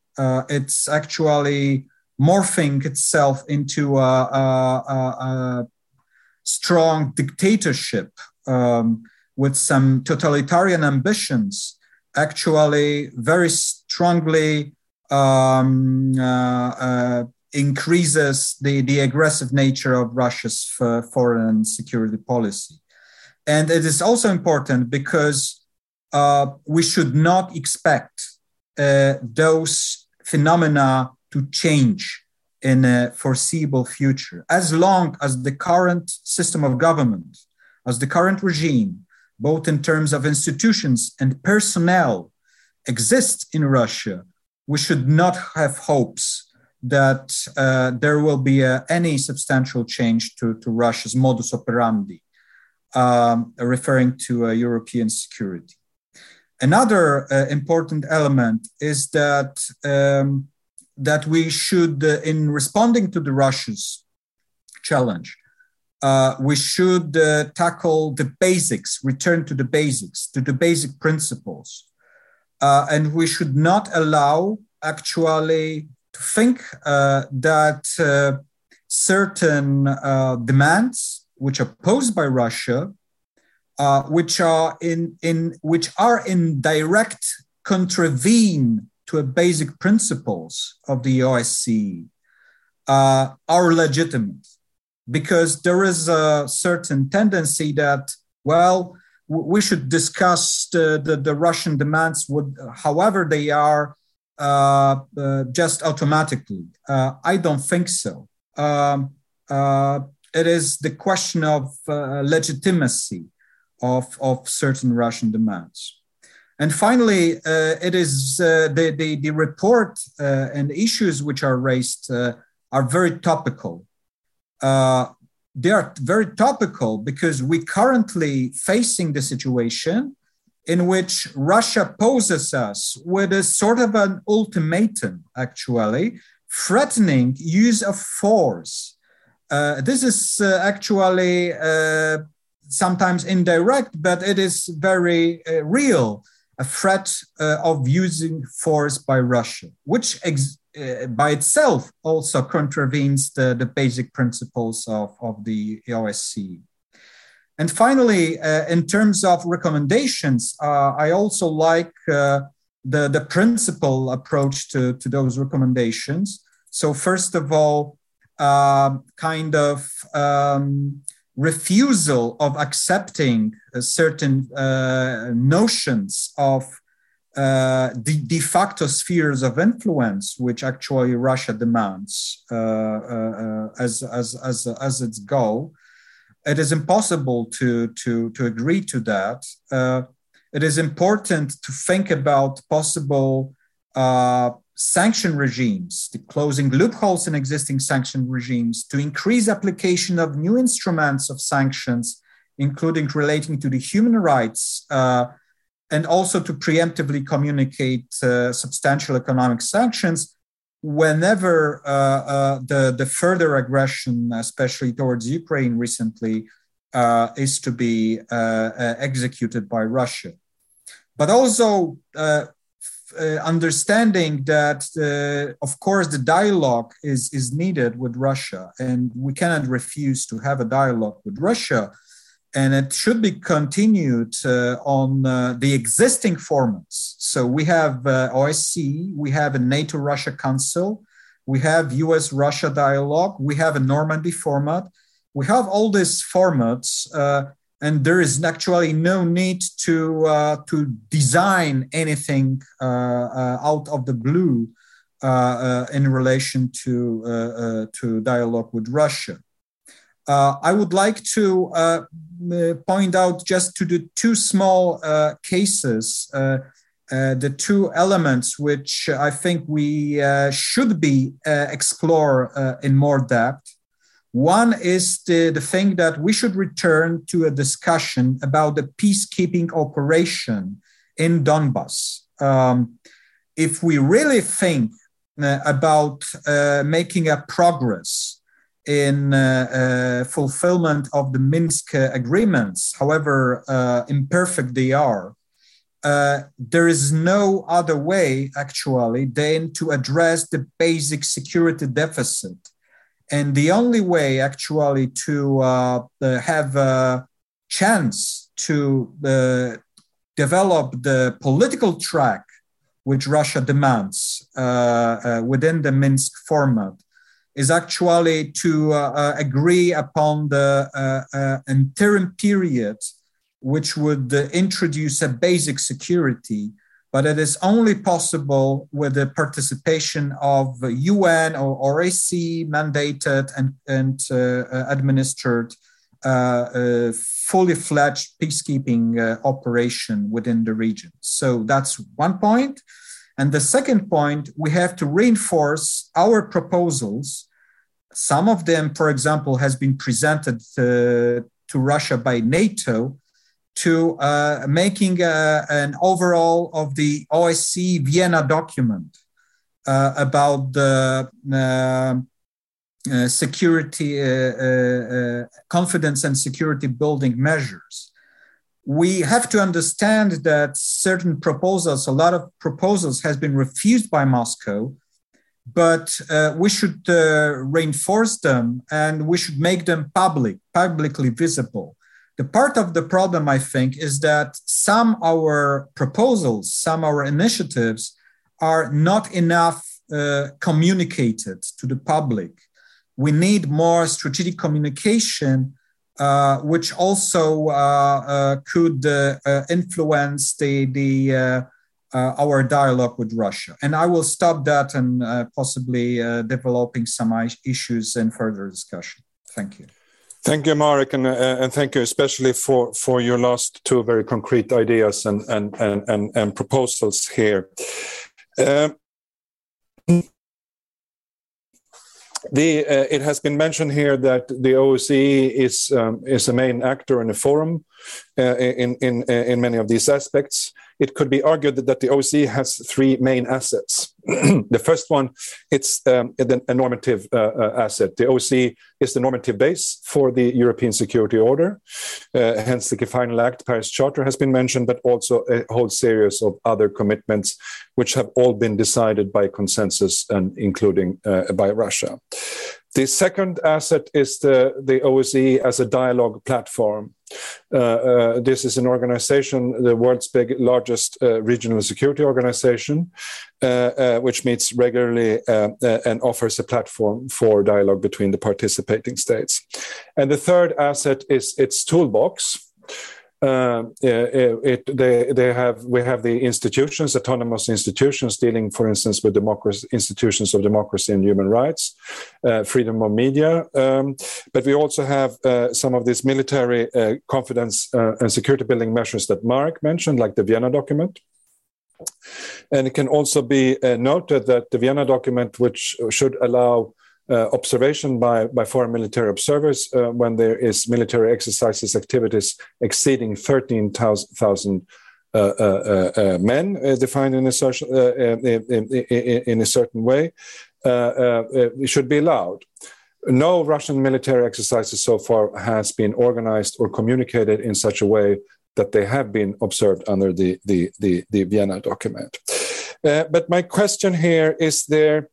it's actually morphing itself into a, a, a strong dictatorship um, with some totalitarian ambitions actually very strongly um, uh, uh, increases the, the aggressive nature of Russia's foreign security policy. And it is also important because uh, we should not expect uh, those phenomena to change in a foreseeable future. As long as the current system of government, as the current regime, both in terms of institutions and personnel, exist in Russia, we should not have hopes that uh, there will be uh, any substantial change to, to Russia's modus operandi, um, referring to uh, European security. Another uh, important element is that um, that we should, uh, in responding to the Russians' challenge, uh, we should uh, tackle the basics, return to the basics, to the basic principles. Uh, and we should not allow actually to think uh, that uh, certain demands which are posed by Russia, which are in, in which are in direct contravene to basic principles of the OSCE uh, are legitimate because there is a certain tendency that, well, we should discuss the, the, the Russian demands, would, however they are, uh, uh, just automatically. Uh, I don't think so. Um, uh, it is the question of uh, legitimacy of, of certain Russian demands. And finally, uh, it is uh, the, the, the report uh, and issues which are raised uh, are very topical. Uh, they are very topical because we currently facing the situation in which Russia poses us with a sort of an ultimatum, actually, threatening use of force. Uh, this is actually sometimes indirect, but it is very real a threat uh, of using force by Russia, which uh, by itself also contravenes the, the basic principles of, of the OSCE. And finally, uh, in terms of recommendations, uh, I also like uh, the, the principal approach to, to those recommendations. So, first of all, uh, kind of um, refusal of accepting uh, certain notions of uh, the de facto spheres of influence, which actually Russia demands uh, uh, as, as, as, as its goal. It is impossible to, to, to agree to that. Uh, it is important to think about possible sanction regimes, to closing loopholes in existing sanction regimes, to increase application of new instruments of sanctions, including relating to the human rights, uh, and also to preemptively communicate uh, substantial economic sanctions whenever uh, uh the, the further aggression, especially towards Ukraine recently, uh, is to be uh, executed by Russia. But also, uh, understanding that, uh, of course, the dialogue is, is needed with Russia, and we cannot refuse to have a dialogue with Russia. And it should be continued uh, on uh, the existing formats. So we have uh, we have a NATO Russia Council, we have US Russia dialogue, we have a Normandy format. We have all these formats uh, and there is actually no need to uh, to design anything uh, out of the blue in relation to to dialogue with Russia. Uh, I would like to uh, uh, point out just to the two small cases. the two elements which I think we should be explore in more depth one is the, the thing that we should return to a discussion about the peacekeeping operation in Donbass. Um, if we really think uh, about uh, making a progress in uh, uh fulfillment of the Minsk agreements, however uh, imperfect they are, uh, there is no other way actually than to address the basic security deficit. And the only way actually to uh, have a chance to uh, develop the political track which Russia demands uh, uh within the Minsk format is actually to uh, uh, agree upon the interim period which would introduce a basic security but it is only possible with the participation of UN or OSCE mandated and, and uh, uh, administered uh, uh, fully fledged peacekeeping uh, operation within the region. So that's one point. And the second point, we have to reinforce our proposals. Some of them, for example, has been presented to Russia by NATO, to uh, making uh, an overall of the OSCE Vienna document uh, about the uh, uh, security, uh, confidence and security building measures. We have to understand that certain proposals, a lot of proposals, has been refused by Moscow, but we should reinforce them and we should make them public, publicly visible the part of the problem, I think, is that some our proposals, some our initiatives are not enough uh, communicated to the public. We need more strategic communication, uh, which also uh, uh could uh, uh, influence the, the our dialogue with Russia. And I will stop that and possibly developing some issues in further discussion. Thank you. Thank you, Marek, and, uh, and thank you especially for, for your last two very concrete ideas and, and, and, and, and proposals here. Um, the, uh, it has been mentioned here that the OSCE is, um, is a main actor in the forum uh, in, in, in many of these aspects it could be argued that, that the OSCE has three main assets. the first one, it's um, a normative uh, uh, asset. The OSCE is the normative base for the European Security Order. Uh, hence, the Final Act, Paris Charter has been mentioned, but also a whole series of other commitments, which have all been decided by consensus and including uh, by Russia. The second asset is the, the OSCE as a dialogue platform. Uh, uh, this is an organization, the world's big, largest uh, regional security organization, which meets regularly and offers a platform for dialogue between the participating states. And the third asset is its toolbox. Uh, it, they, they have we have the institutions, autonomous institutions dealing, for instance, with democracy, institutions of democracy and human rights, uh, freedom of media. Um, but we also have uh, some of these military uh, confidence uh, and security building measures that Marek mentioned, like the Vienna document. And it can also be noted that the Vienna document, which should allow uh, observation by, by foreign military observers uh, when there is military exercises activities exceeding 13,000 uh, uh, uh, uh men defined in a, social, in, in, in, a certain way should be allowed. No Russian military exercises so far has been organized or communicated in such a way that they have been observed under the, the, the, the Vienna document. but my question here is there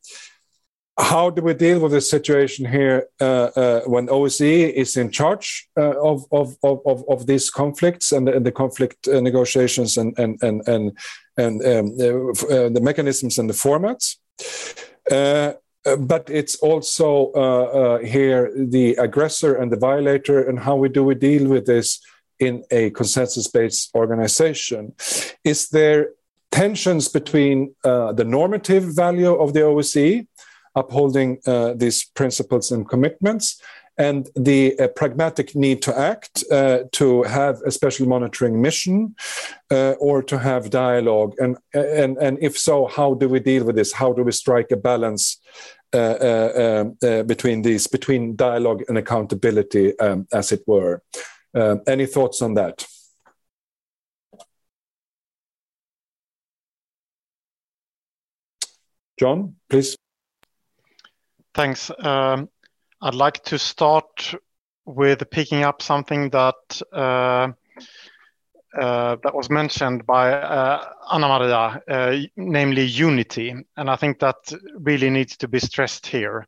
how do we deal with this situation here uh, uh, when OSCE is in charge uh, of, of, of, of, these conflicts and the, and the conflict uh, negotiations and, and, and, and, and um, uh, the mechanisms and the formats? Uh, but it's also here the aggressor and the violator, and how we do we deal with this in a consensus based organization? Is there tensions between the normative value of the OSCE? Upholding uh, these principles and commitments and the uh, pragmatic need to act, uh, to have a special monitoring mission, uh, or to have dialogue, and and and if so, how do we deal with this? How do we strike a balance uh, uh, um, between these, between dialogue and accountability, um, as it were? any thoughts on that? John, please. Thanks. Um, I'd like to start with picking up something that uh, uh, that was mentioned by uh, Anna Maria, uh, namely unity, and I think that really needs to be stressed here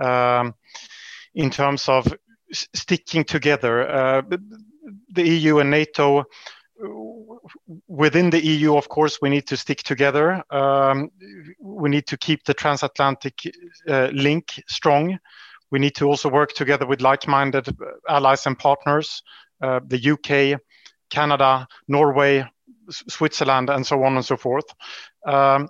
um, in terms of sticking together. Uh, the EU and NATO within the EU, of course, we need to stick together. Um, we need to keep the transatlantic uh, link strong. We need to also work together with like-minded allies and partners, uh, the UK, Canada, Norway, Switzerland, and so on and so forth. Um,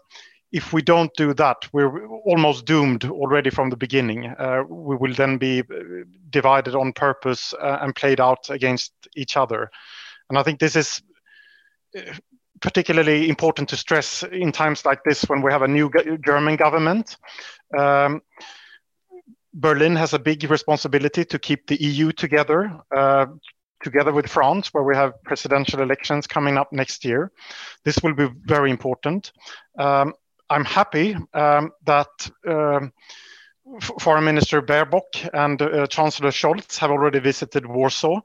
if we don't do that, we're almost doomed already from the beginning. Uh, we will then be uh, divided on purpose uh, and played out against each other. And I think this is uh, particularly important to stress in times like this when we have a new German government. Um, Berlin has a big responsibility to keep the EU together, uh, together with France, where we have presidential elections coming up next year. This will be very important. Um, I'm happy um, that um, Foreign Minister Baerbock and uh, Chancellor Scholz have already visited Warsaw.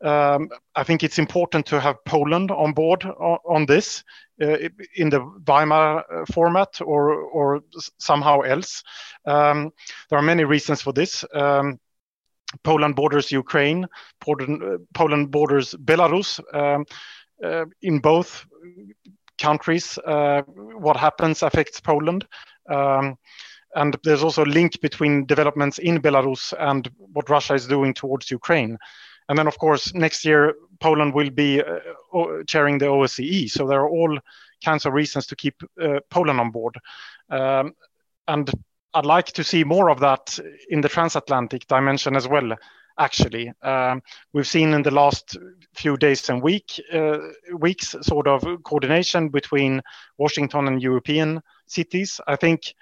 Um, I think it's important to have Poland on board on, on this uh, in the Weimar uh, format or, or somehow else. Um, there are many reasons for this. Um, Poland borders Ukraine, Poland, uh, borders Belarus. Um, uh, in both countries, uh, what happens affects Poland. Um, and there's also a link between developments in Belarus and what Russia is doing towards Ukraine. And then, of course, next year Poland will be uh, chairing the OSCE. So there are all kinds of reasons to keep uh, Poland on board. Um, and I'd like to see more of that in the transatlantic dimension as well. actually. Um, we've seen in the last few days and week uh, weeks sort of coordination between Washington and European cities. I think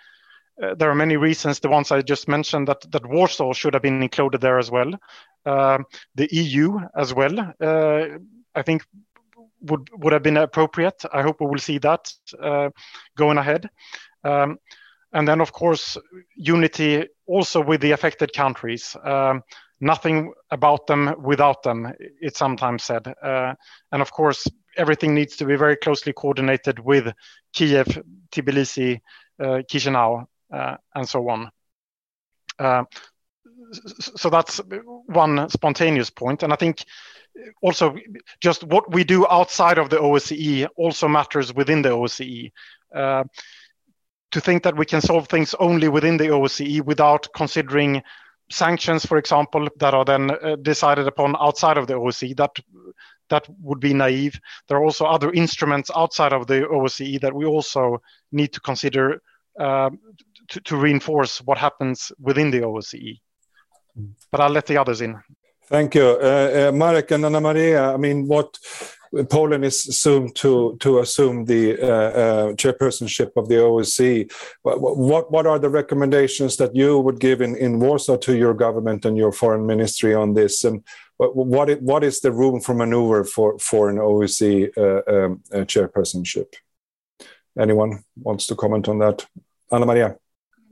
uh, there are many reasons. The ones I just mentioned that that Warsaw should have been included there as well. Uh, the EU as well. Uh, I think would would have been appropriate. I hope we will see that uh, going ahead. Um, and then, of course, unity also with the affected countries. Um, nothing about them without them, it's sometimes said. Uh, and of course, everything needs to be very closely coordinated with Kiev, Tbilisi, uh, Chisinau, and so on. Uh, so that's one spontaneous point. And I think also just what we do outside of the OSCE also matters within the OSCE. Uh, to think that we can solve things only within the OSCE without considering sanctions, for example, that are then uh, decided upon outside of the OSCE, that that would be naive. There are also other instruments outside of the OSCE that we also need to consider uh, to, to, reinforce what happens within the OSCE. But I'll let the others in. Thank you, uh, uh, Marek and Anna Maria. I mean, what Poland is assumed to to assume the uh, uh, chairpersonship of the OSCE. What what are the recommendations that you would give in, in Warsaw to your government and your foreign ministry on this? And what what, what is the room for maneuver for for an OSCE uh, um, uh, chairpersonship? Anyone wants to comment on that? Anna Maria.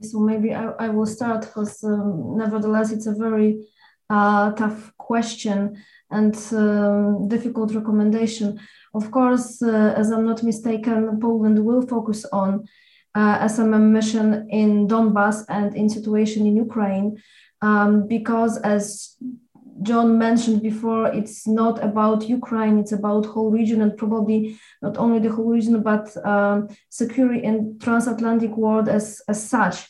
So maybe I, I will start because um, nevertheless it's a very uh, tough question and um, difficult recommendation. Of course, uh, as I'm not mistaken, Poland will focus on uh, SMM mission in Donbass and in situation in Ukraine, um, because as John mentioned before, it's not about Ukraine, it's about whole region and probably not only the whole region, but um, security in transatlantic world as, as such.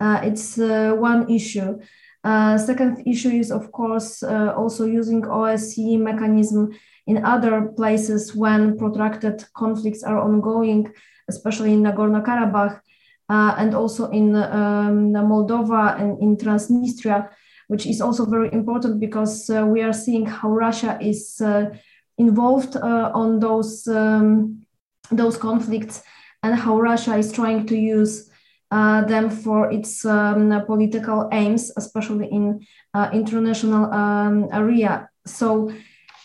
Uh, it's uh, one issue. Uh, second issue is, of course, uh, also using OSCE mechanism in other places when protracted conflicts are ongoing, especially in Nagorno-Karabakh uh, and also in um, Moldova and in Transnistria, which is also very important because uh, we are seeing how Russia is uh, involved on those um, those conflicts and how Russia is trying to use uh, them for its um, political aims, especially in uh, international um, area. So,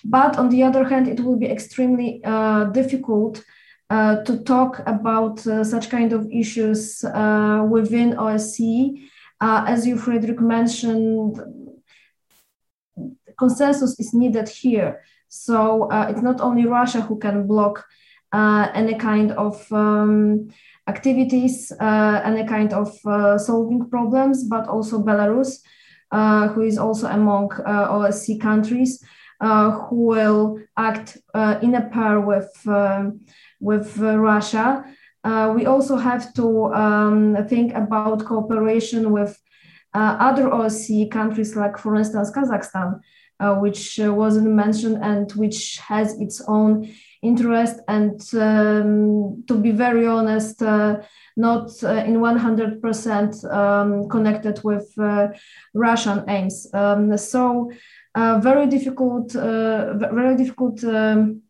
but on the other hand, it will be extremely uh, difficult uh, to talk about uh, such kind of issues uh, within OSCE. As you, Fredrik, mentioned, consensus is needed here. So it's not only Russia who can block any kind of um, activities uh, and kind of uh, solving problems, but also Belarus, uh, who is also among OSCE countries, who will act in a pair with, with Russia. We also have to um, think about cooperation with other OSCE countries, like, for instance, Kazakhstan, which wasn't mentioned and which has its own interest and um, to be very honest uh, not uh, in 100% um, connected with uh, russian aims. Um, so uh, very difficult uh, very difficult um,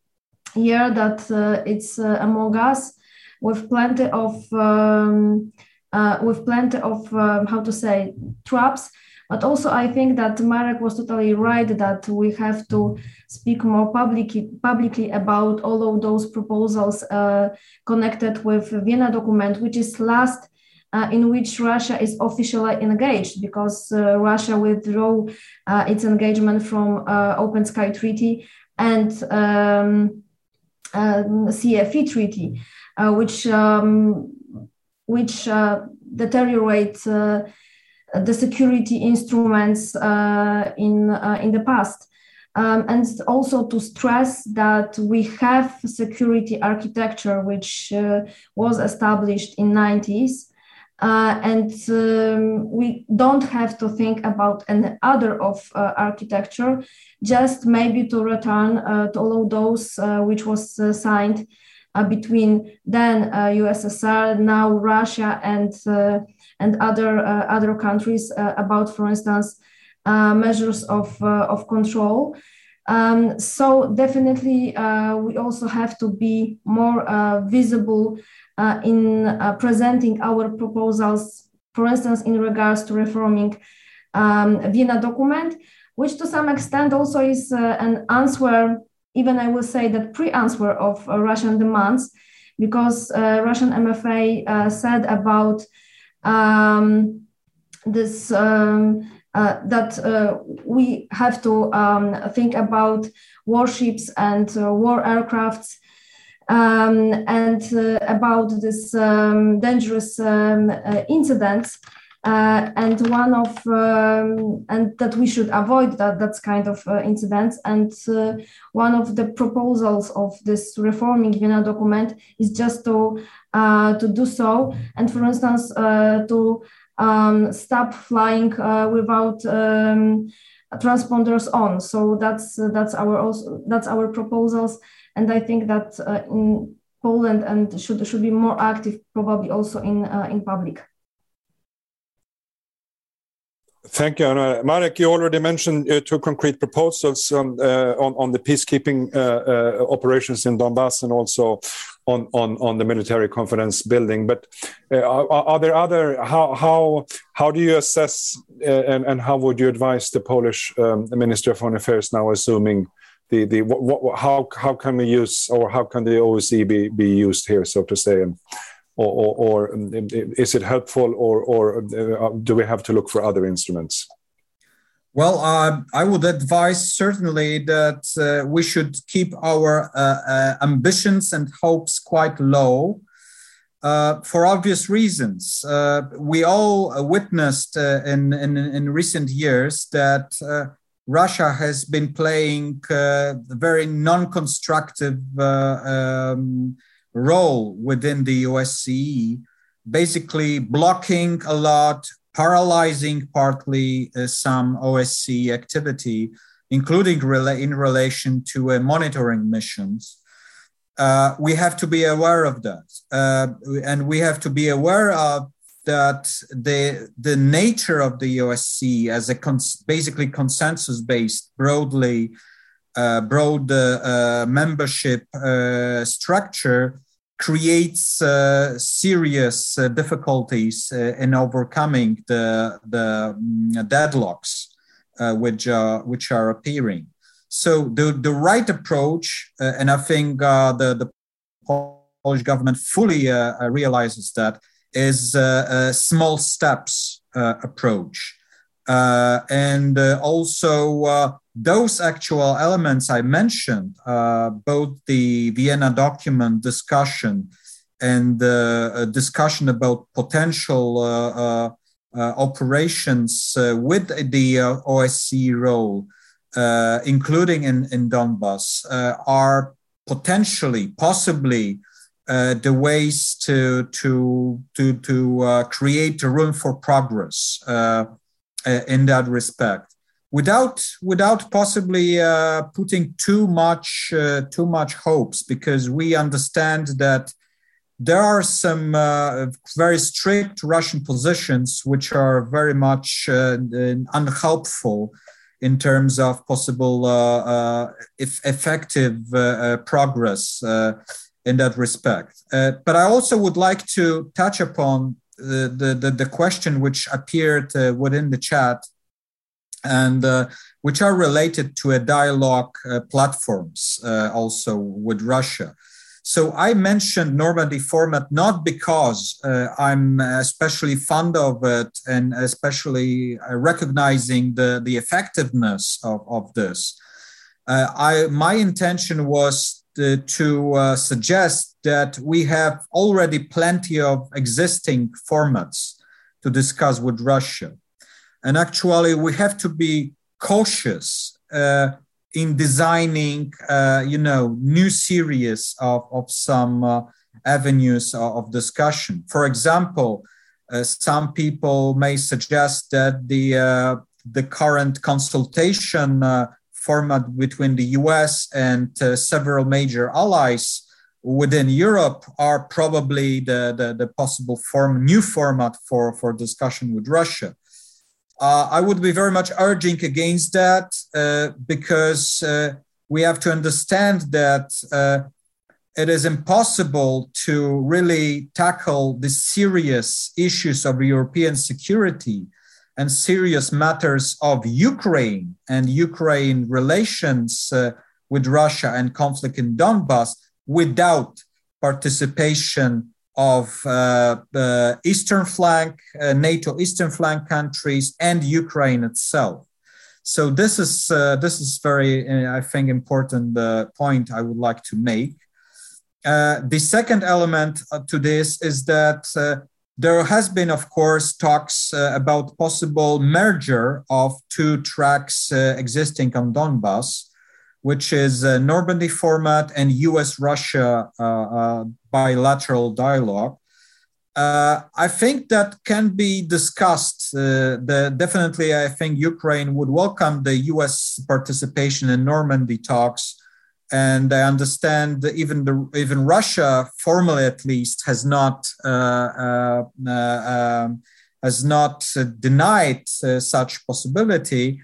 year that uh, it's among us with plenty of um, with plenty of um, how to say traps. But also, I think that Marek was totally right that we have to speak more publicly, publicly about all of those proposals uh, connected with Vienna document, which is last uh, in which Russia is officially engaged because uh, Russia withdrew uh, its engagement from uh, Open Sky Treaty and um, um CFE Treaty, uh, which um, which deteriorates the security instruments uh, in, uh, in the past. Um, and also to stress that we have security architecture which uh, was established in 90s uh, and um, we don't have to think about any other of uh, architecture just maybe to return uh, to all of those which was signed between then ussr now russia and and other uh, other countries uh, about, for instance, measures of, of control. Um, so definitely, uh, we also have to be more uh, visible uh, in presenting our proposals, for instance, in regards to reforming um, Vienna document, which to some extent also is an answer, even I will say that pre-answer of Russian demands, because Russian MFA said about um, this um, uh, that uh, we have to um, think about warships and uh, war aircrafts um, and uh, about this um, dangerous um, uh, incidents. Uh, and one of um, and that we should avoid that that's kind of incidents and one of the proposals of this reforming Vienna document is just to to do so and for instance to um, stop flying uh, without um, transponders on. So that's uh, that's our also that's our proposals, and I think that uh, in Poland and should should be more active, probably also in uh, in public. Thank you. Marek. You already mentioned uh, two concrete proposals uh, on, on the peacekeeping uh, operations in Donbass and also on, the military confidence building. But are, there other? How do you assess and, how would you advise the Polish um, Ministry of Foreign Affairs now, assuming the how can we use or how can the OSCE be, used here, so to say, or, or, or um, is it helpful, or, or uh, do we have to look for other instruments? Well, uh, I would advise certainly that uh, we should keep our uh, uh ambitions and hopes quite low uh, for obvious reasons. we all witnessed in, in, in, recent years that Russia has been playing very non constructive um, role within the OSCE, basically blocking a lot, paralyzing partly uh, some OSCE activity, including rela- in relation to uh, monitoring missions. Uh, we have to be aware of that. Uh, and we have to be aware of that the, the nature of the OSCE as a cons- basically consensus based, broadly broad uh, membership uh, structure creates uh, serious uh, difficulties uh, in overcoming the, the um, deadlocks which, which are appearing. So the, the right approach, and I think the, the Polish government fully realizes that, is a small steps approach. and also those actual elements I mentioned, uh, both the Vienna document discussion and the uh, discussion about potential uh, uh, uh operations uh, with the OSCE role, including in, in Donbass, are potentially, possibly, the ways to to to to create a room for progress in that respect without without possibly uh, putting too much uh, too much hopes because we understand that there are some uh, very strict Russian positions which are very much uh, unhelpful in terms of possible uh, uh, if effective progress in that respect. but I also would like to touch upon the, the, the question which appeared within the chat and uh, which are related to a dialogue uh, platforms uh, also with Russia. So I mentioned Normandy format not because uh, I'm especially fond of it and especially uh, recognizing the, the effectiveness of, of this. Uh, I, my intention was to, to suggest that we have already plenty of existing formats to discuss with Russia. And actually, we have to be cautious uh, in designing, uh, you know, new series of, of some uh, avenues of discussion. For example, uh, some people may suggest that the uh, the current consultation uh, format between the U.S. and several major allies within Europe are probably the, the, the possible form, new format for, for discussion with Russia. Uh, I would be very much urging against that uh, because uh, we have to understand that uh, it is impossible to really tackle the serious issues of European security and serious matters of Ukraine and Ukraine relations uh, with Russia and conflict in Donbass without participation of uh, the eastern flank, uh, NATO eastern flank countries, and Ukraine itself. So this is uh, this is very, uh, I think, important uh, point I would like to make. Uh, the second element to this is that there has been, of course, talks about possible merger of two tracks existing on Donbass which is a Normandy format and US Russia uh, uh, bilateral dialogue. Uh, I think that can be discussed. Uh, the, definitely, I think Ukraine would welcome the US participation in Normandy talks. And I understand even the, even Russia, formally at least, has not uh, uh, um, has not denied such possibility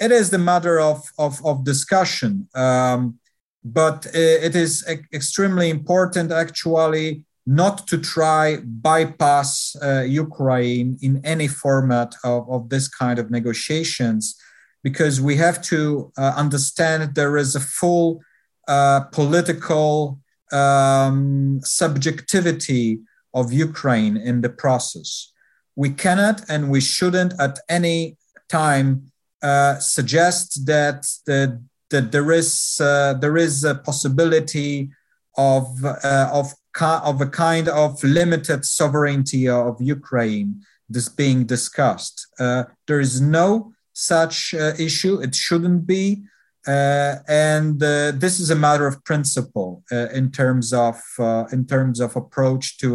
it is the matter of, of, of discussion. Um, but it is extremely important, actually, not to try bypass uh, Ukraine in any format of, of this kind of negotiations, because we have to uh, understand there is a full uh, political um, subjectivity of Ukraine in the process. We cannot and we shouldn't at any time uh, suggest that the, that there is uh, there is a possibility of uh, of of a kind of limited sovereignty of Ukraine this being discussed. Uh, there is no such uh, issue. It shouldn't be. and this is a matter of principle in terms of in terms of approach to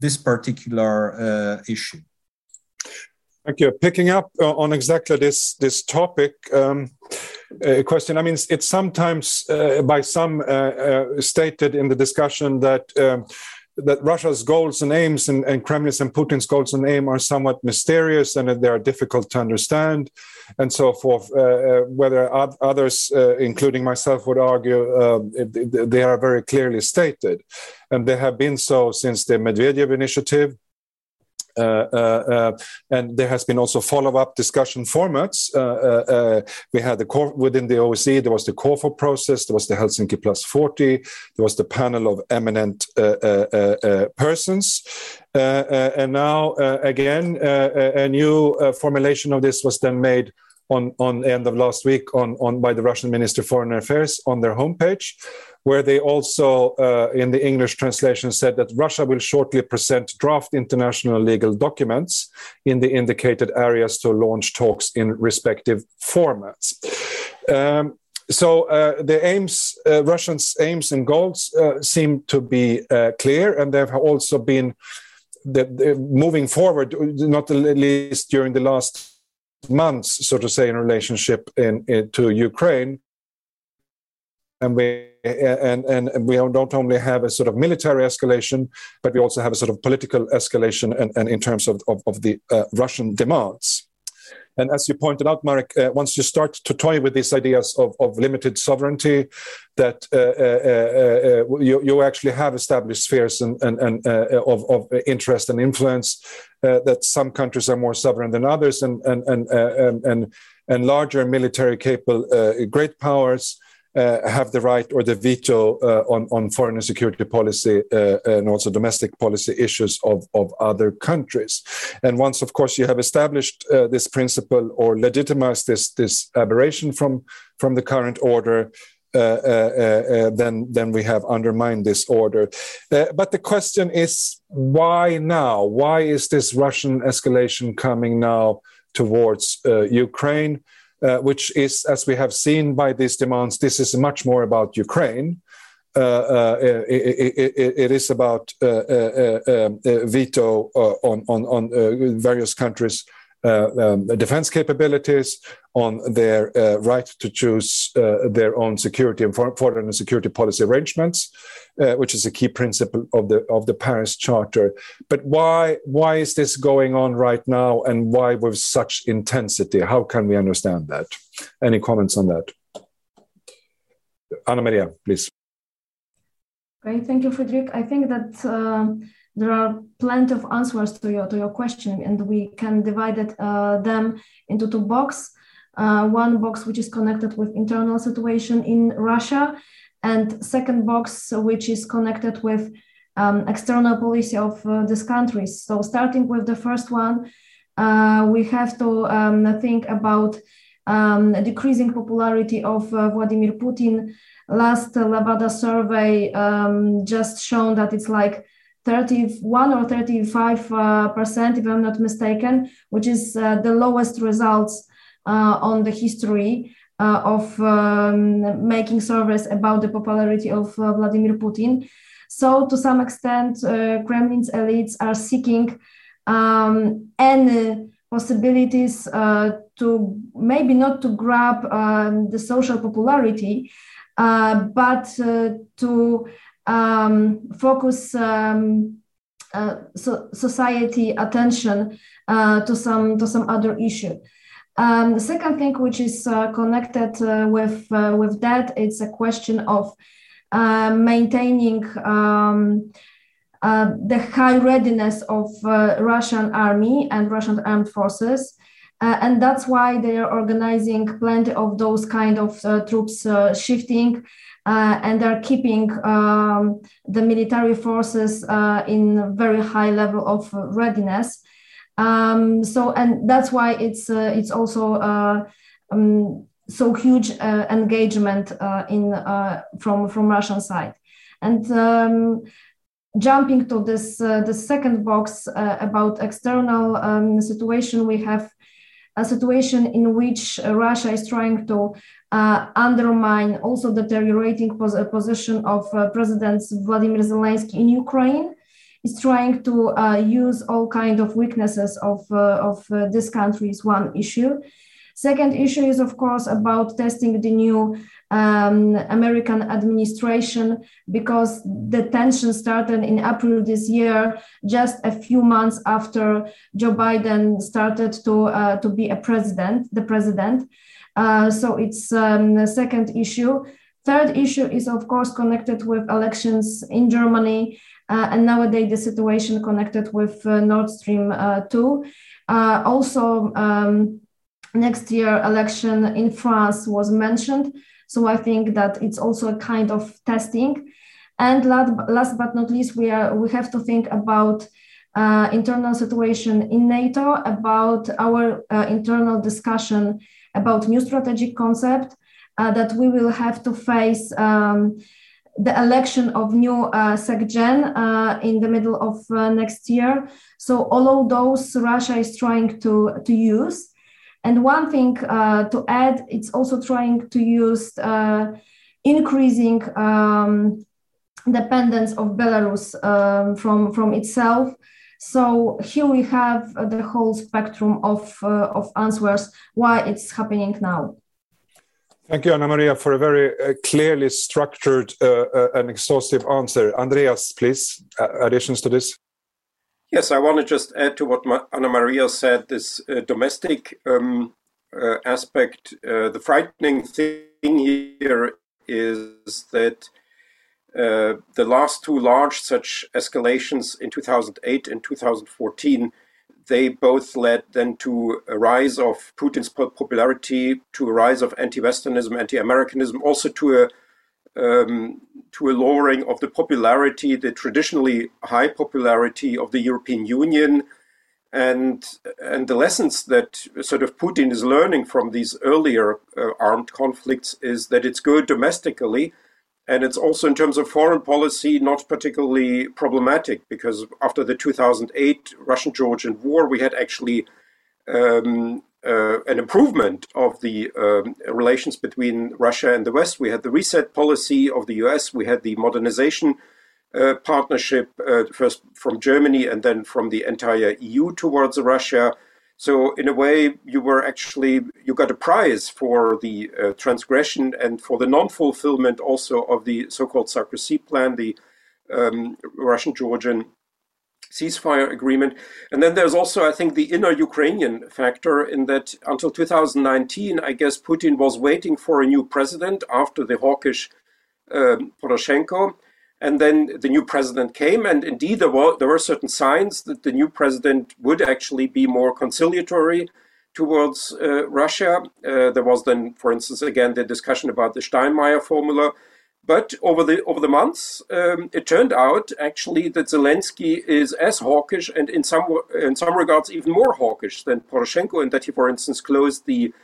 this particular issue. Thank you. Picking up uh, on exactly this this topic um, uh, question. I mean, it's sometimes uh, by some uh, uh, stated in the discussion that. Um, that Russia's goals and aims and, and, Kremlin's and Putin's goals and aim are somewhat mysterious and they are difficult to understand, and so forth. Whether others, including myself, would argue they are very clearly stated, and they have been so since the Medvedev initiative, Uh, uh, uh, and there has been also follow-up discussion formats. we had the core within the OSCE. There was the Corfu process. There was the Helsinki Plus 40. There was the panel of eminent persons. and now, again, a new formulation of this was then made on on end of last week on on by the Russian Minister of Foreign Affairs on their homepage, where they also uh, in the English translation said that Russia will shortly present draft international legal documents in the indicated areas to launch talks in respective formats. Um, so uh, the aims, uh, Russians' aims and goals uh, seem to be uh, clear, and there have also been the moving forward, not least during the last months, so to say, in relationship in, in to Ukraine. And we and, and we don't only have a sort of military escalation, but we also have a sort of political escalation and, and in terms of, of, of the uh, Russian demands. And as you pointed out, Marek, uh, once you start to toy with these ideas of, of limited sovereignty, that uh, uh, uh, uh you, you, actually have established spheres and, and, and of, of, interest and influence, that some countries are more sovereign than others, and, and, and, and, and larger military capable great powers uh, have the right or the veto uh, on, on foreign and security policy uh, and also domestic policy issues of, of other countries. And once, of course, you have established uh, this principle or legitimized this, this aberration from, from the current order, uh, uh, then then we have undermined this order. but the question is, why now? Why is this Russian escalation coming now towards Ukraine? Uh, which is, as we have seen by these demands, this is much more about Ukraine. Uh, uh, it, it, it is about uh, uh, uh, um, veto on, on, on various countries um, defense capabilities, on their uh, right to choose uh, their own security and foreign and security policy arrangements, uh, which is a key principle of the of the Paris Charter. But why why is this going on right now, and why with such intensity? How can we understand that? Any comments on that? Anna Maria, please. Great, thank you, Fredrik. I think that uh, there are plenty of answers to your to your question, and we can divide it, uh, them into two boxes. Uh, one box which is connected with internal situation in Russia, and second box which is connected with um, external policy of uh, these countries. So starting with the first one, uh, we have to um, think about um, decreasing popularity of uh, Vladimir Putin. Last Levada survey um, just shown that it's like 31 or 35 uh, percent, if I'm not mistaken, which is uh, the lowest results uh, on the history uh, of um, making surveys about the popularity of uh, Vladimir Putin. So, to some extent, Kremlin's elites are seeking um, any possibilities uh, to maybe not to grab um, the social popularity, uh, but uh, to um, focus um, uh, so society attention uh, to some to some other issue. Um, the second thing, which is uh, connected with with that, it's a question of maintaining um, uh, the high readiness of uh, Russian army and Russian armed forces. Uh, and that's why they are organizing plenty of those kind of troops shifting and they're keeping um, the military forces in a very high level of readiness. Um, so, and that's why it's it's also um, so huge uh, engagement uh, in uh, from from Russian side. And um, jumping to this uh, the second box uh, about external um, situation, we have a situation in which Russia is trying to uh, undermine also deteriorating pos- position of uh, President Vladimir Zelensky in Ukraine. Is trying to uh, use all kind of weaknesses of uh, of this country is one issue. Second issue is of course about testing the new um, American administration because the tension started in April this year, just a few months after Joe Biden started to uh, to be a president, the president. Uh, so it's um, the second issue. Third issue is of course connected with elections in Germany, uh, and nowadays the situation connected with uh, Nord Stream uh, 2. Uh, also. Um, next year election in France was mentioned. So I think that it's also a kind of testing. And last, last but not least, we are we have to think about uh, internal situation in NATO, about our uh, internal discussion about new strategic concept uh, that we will have to face um, the election of new uh, SecGen uh, in the middle of uh, next year. So all of those Russia is trying to, to use. And one thing uh, to add, it's also trying to use uh, increasing um, dependence of Belarus um, from, from itself. So here we have uh, the whole spectrum of, uh, of answers why it's happening now. Thank you, Anna Maria, for a very uh, clearly structured uh, and exhaustive answer. Andreas, please, additions to this? Yes, I want to just add to what Anna Maria said this uh, domestic um, uh, aspect. Uh, the frightening thing here is that uh, the last two large such escalations in 2008 and 2014 they both led then to a rise of Putin's popularity, to a rise of anti-Westernism, anti-Americanism, also to a um, to a lowering of the popularity, the traditionally high popularity of the European Union, and and the lessons that sort of Putin is learning from these earlier uh, armed conflicts is that it's good domestically, and it's also in terms of foreign policy not particularly problematic because after the 2008 Russian-Georgian war, we had actually um, uh, an improvement of the um, relations between Russia and the West. We had the reset policy of the US, we had the modernization uh, partnership, uh, first from Germany and then from the entire EU towards Russia. So in a way, you were actually you got a prize for the uh, transgression and for the non-fulfillment also of the so-called Sarkozy plan, the um, Russian-Georgian ceasefire agreement. And then there's also, I think, the inner Ukrainian factor in that until 2019, I guess Putin was waiting for a new president after the hawkish um, Poroshenko. And then the new president came, and indeed there were there were certain signs that the new president would actually be more conciliatory towards uh, Russia. Uh, there was then, for instance, again the discussion about the Steinmeier formula. But over the over the months, um, it turned out actually that Zelensky is as hawkish and in some in some regards even more hawkish than Poroshenko, and that he, for instance, closed the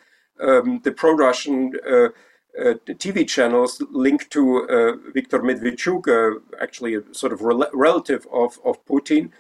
um, the pro-Russian uh, TV channels linked to uh, Viktor Medvedchuk, uh, actually a sort of rel- relative of, of Putin,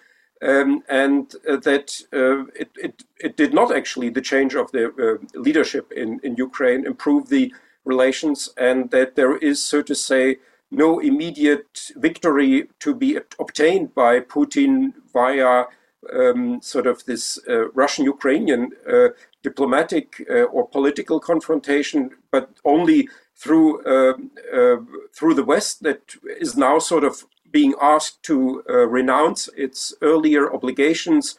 um, and that it, it, it did not actually, the change of the leadership in, in Ukraine, improve the relations, and that there is, so to say, no immediate victory to be obtained by Putin via um, sort of this uh, Russian Ukrainian uh, diplomatic uh, or political confrontation, but only through uh, uh, through the West that is now sort of being asked to renounce its earlier obligations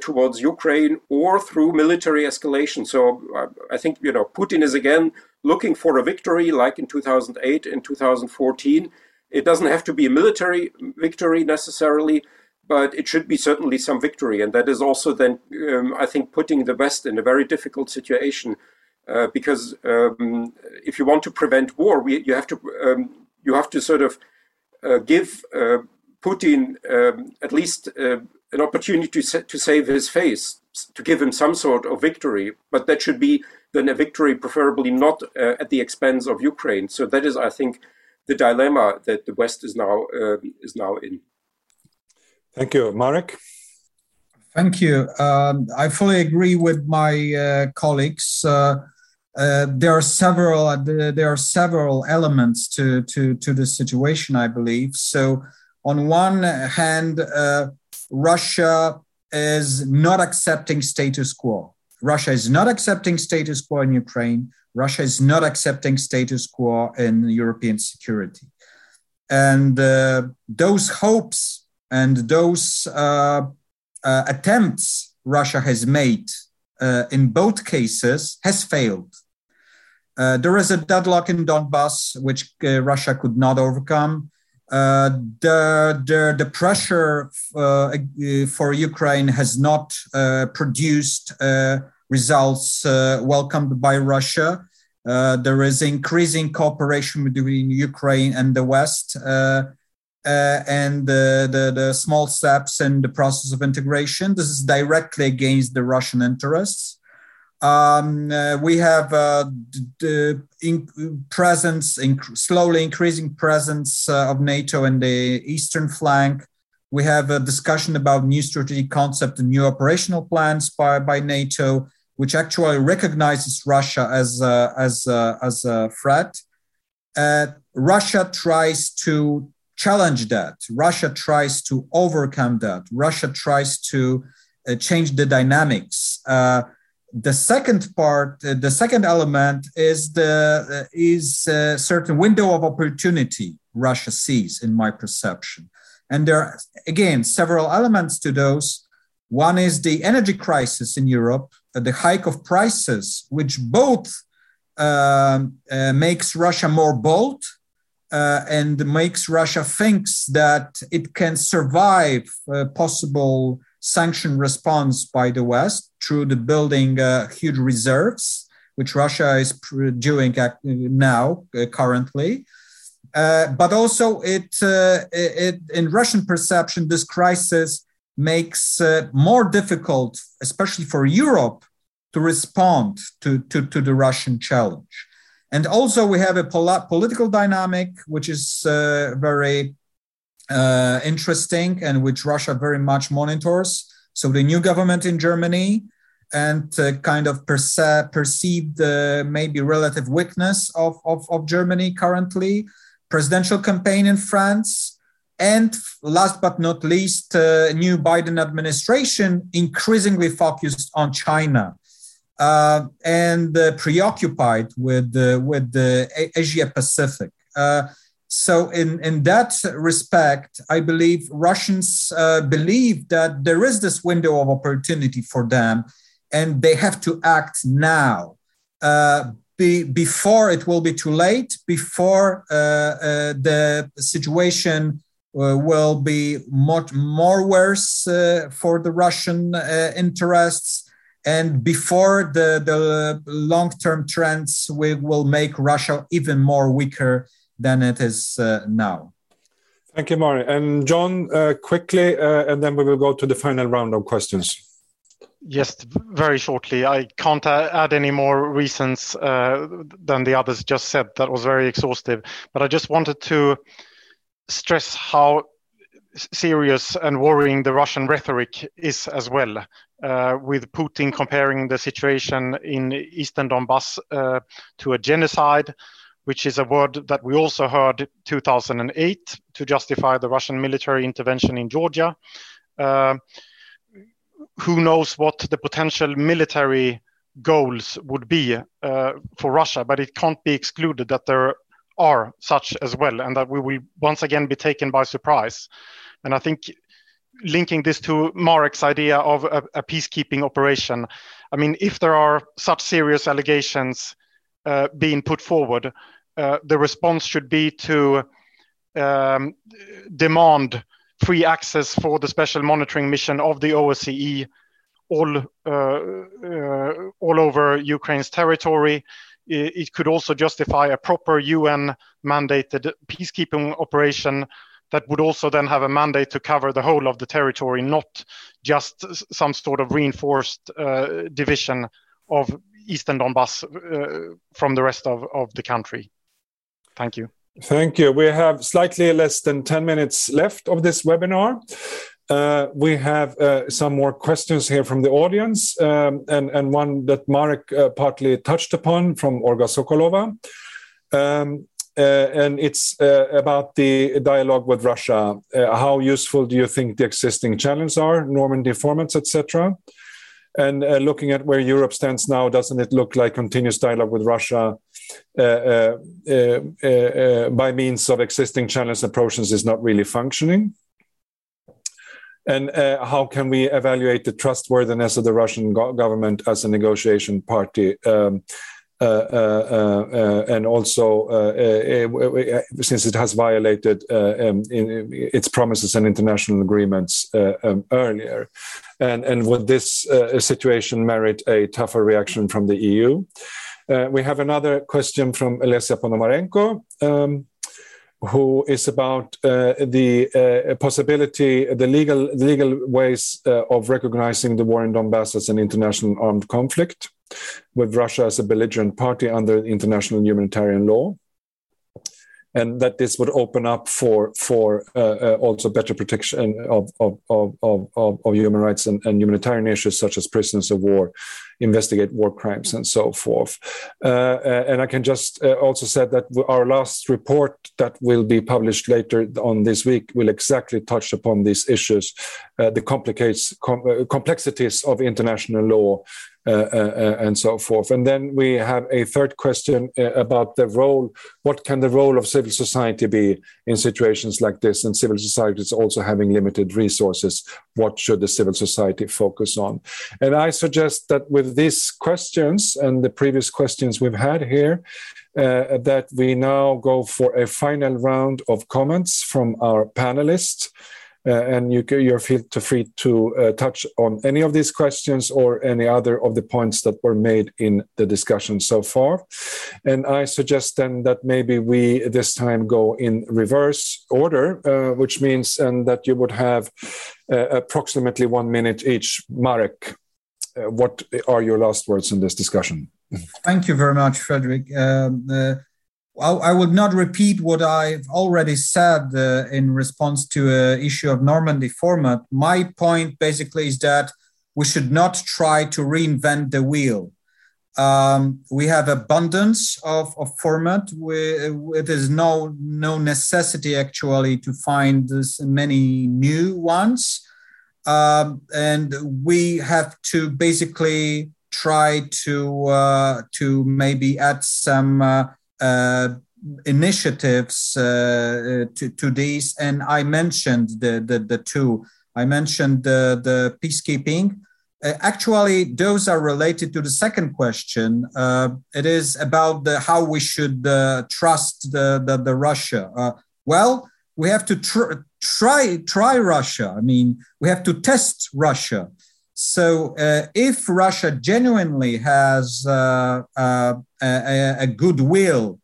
towards Ukraine or through military escalation. So I think you know Putin is again looking for a victory, like in 2008 and 2014. It doesn't have to be a military victory necessarily, but it should be certainly some victory. And that is also then, um, I think, putting the West in a very difficult situation. Uh, because um, if you want to prevent war, we, you have to um, you have to sort of uh, give uh, Putin um, at least uh, an opportunity to, sa- to save his face, to give him some sort of victory. But that should be then a victory, preferably not uh, at the expense of Ukraine. So that is, I think, the dilemma that the West is now um, is now in. Thank you, Marek. Thank you. Um, I fully agree with my uh, colleagues. Uh, uh, there are several uh, there are several elements to to to the situation. I believe so. On one hand, uh, Russia is not accepting status quo. Russia is not accepting status quo in Ukraine. Russia is not accepting status quo in European security, and uh, those hopes and those uh, uh, attempts Russia has made uh, in both cases has failed. Uh, there is a deadlock in Donbass, which uh, Russia could not overcome. Uh, the, the, the pressure for Ukraine has not produced results welcomed by Russia. there is increasing cooperation between Ukraine and the West uh, and the, the, the, small steps in the process of integration. This is directly against the Russian interests. Um, uh, we have uh, the in presence, slowly increasing presence uh, of NATO in the eastern flank. We have a discussion about new strategic concept and new operational plans by, by NATO, which actually recognizes Russia as a, as a, as a threat. Uh, Russia tries to challenge that. Russia tries to overcome that. Russia tries to uh, change the dynamics. Uh, the second part, uh, the second element is the uh, is a certain window of opportunity Russia sees, in my perception, and there are again several elements to those. One is the energy crisis in Europe, uh, the hike of prices, which both um, uh, makes Russia more bold uh, and makes Russia thinks that it can survive a possible sanction response by the West through the building uh, huge reserves, which Russia is doing now uh, currently. Uh, but also, it, uh, it, in Russian perception, this crisis makes more difficult, especially for Europe, to respond to, to, to the Russian challenge. And also, we have a pol- political dynamic, which is uh, very uh, interesting and which Russia very much monitors. So, the new government in Germany and uh, kind of perce- perceived uh, maybe relative weakness of, of, of Germany currently, presidential campaign in France, and last but not least, uh, new Biden administration increasingly focused on China uh, and uh, preoccupied with the, with the Asia Pacific. Uh, so, in, in that respect, I believe Russians uh, believe that there is this window of opportunity for them, and they have to act now. Uh, be, before it will be too late, before the situation uh, will be much more worse uh, for the Russian uh, interests. And before the, the long term trends will, will make Russia even more weaker than it is now. Thank you, Marek. And John, uh, quickly, uh, and then we will go to the final round of questions. Yes, very shortly. I can't add any more reasons uh, than the others just said. That was very exhaustive. But I just wanted to stress how serious and worrying the Russian rhetoric is as well, uh, with Putin comparing the situation in eastern Donbass uh, to a genocide, which is a word that we also heard 2008 to justify the Russian military intervention in Georgia. Uh, who knows what the potential military goals would be uh, for Russia, but it can't be excluded that there are such as well, and that we will once again be taken by surprise. And I think linking this to Marek's idea of a, a peacekeeping operation, I mean, if there are such serious allegations uh, being put forward, uh, the response should be to um, demand free access for the special monitoring mission of the OSCE all uh, uh, all over Ukraine's territory, it could also justify a proper UN mandated peacekeeping operation that would also then have a mandate to cover the whole of the territory, not just some sort of reinforced uh, division of Eastern Donbass uh, from the rest of, of the country. Thank you. Thank you. We have slightly less than 10 minutes left of this webinar. Uh, we have uh, some more questions here from the audience, um, and, and one that Marek uh, partly touched upon from Olga Sokolova. Um, and it's uh, about the dialogue with Russia. Uh, how useful do you think the existing challenges are, Normandy formats, etc.? And looking at where Europe stands now, doesn't it look like continuous dialogue with Russia by means of existing challenge approaches is not really functioning? And uh, how can we evaluate the trustworthiness of the Russian go government as a negotiation party? Um, uh, uh, uh and also, uh, uh, since it has violated um, in, its promises and international agreements um, earlier, and and would this situation merit a tougher reaction from the EU? we have another question from Alessia Ponomarenko. Um, who is about uh, the uh, possibility, the legal legal ways uh, of recognizing the war in Donbass as an international armed conflict, with Russia as a belligerent party under international humanitarian law and that this would open up for for uh, uh, also better protection of of, of, of, of human rights and, and, humanitarian issues such as prisoners of war, investigate war crimes and so forth. Uh, uh and I can just uh, also say that our last report that will be published later on this week will exactly touch upon these issues, uh, the complicates com complexities of international law Uh, uh, uh, and so forth. And then we have a third question about the role. What can the role of civil society be in situations like this? And civil society is also having limited resources. What should the civil society focus on? And I suggest that with these questions and the previous questions we've had here, uh, that we now go for a final round of comments from our panelists. Uh, and you, you're feel free to uh, touch on any of these questions or any other of the points that were made in the discussion so far. And I suggest then that maybe we this time go in reverse order, uh, which means and that you would have approximately one minute each. Marek, what are your last words in this discussion? Thank you very much, Fredrik. Um, uh, I would not repeat what I've already said uh, in response to an issue of Normandy format. My point basically is that we should not try to reinvent the wheel. Um, we have abundance of, of format. It is no no necessity actually to find this many new ones, um, and we have to basically try to uh, to maybe add some uh, initiatives uh, to, to these. And I mentioned the the, the two. I mentioned the the peacekeeping uh, actually, those are related to the second question. Uh, it is about the, how we should uh, trust the, the, the Russia. Uh, well, we have to tr- try try Russia. I mean, we have to test Russia. So, uh, if Russia genuinely has uh, a, a, goodwill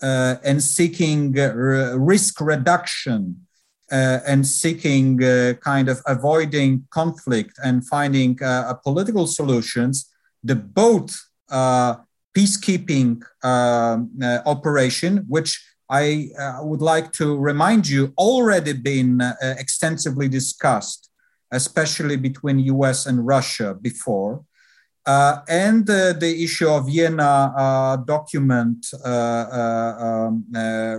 and seeking risk reduction uh, and seeking uh, kind of avoiding conflict and finding uh, political solutions, the both peacekeeping um, operation, which I would like to remind you already been extensively discussed, especially between US and Russia before. Uh, and uh, the issue of Vienna uh, document um,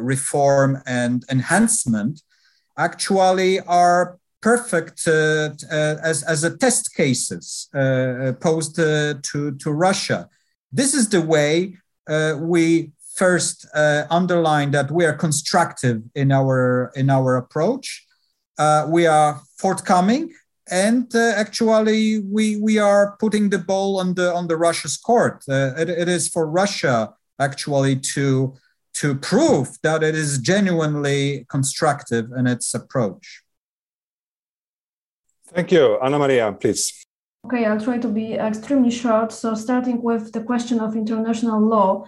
reform and enhancement, actually are perfect uh, uh, as, as a test cases uh, posed to, to Russia. This is the way we first underline that we are constructive in our, in our approach. we are forthcoming and uh, actually we we are putting the ball on the on the Russia's court. Uh, it, it is for Russia actually to to prove that it is genuinely constructive in its approach. Thank you. Anna Maria, please. Okay, I'll try to be extremely short. So, starting with the question of international law,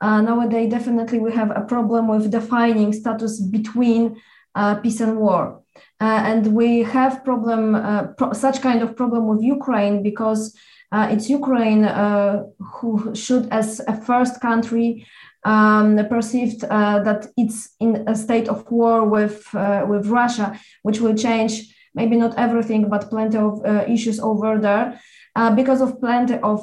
uh, nowadays definitely we have a problem with defining status between uh, peace and war. Uh, and we have problem uh, pro- such kind of problem with Ukraine because uh, it's Ukraine who should, as a first country, um, perceived uh, that it's in a state of war with uh, with Russia, which will change maybe not everything, but plenty of uh, issues over there. Because of plenty of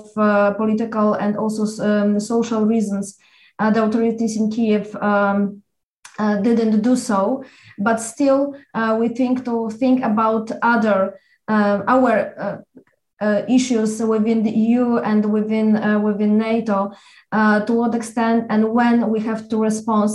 political and also um, social reasons, the authorities in Kiev um, didn't do so. But still, we think to think about other our uh, issues within the EU and within uh, within NATO, uh, to what extent and when we have to respond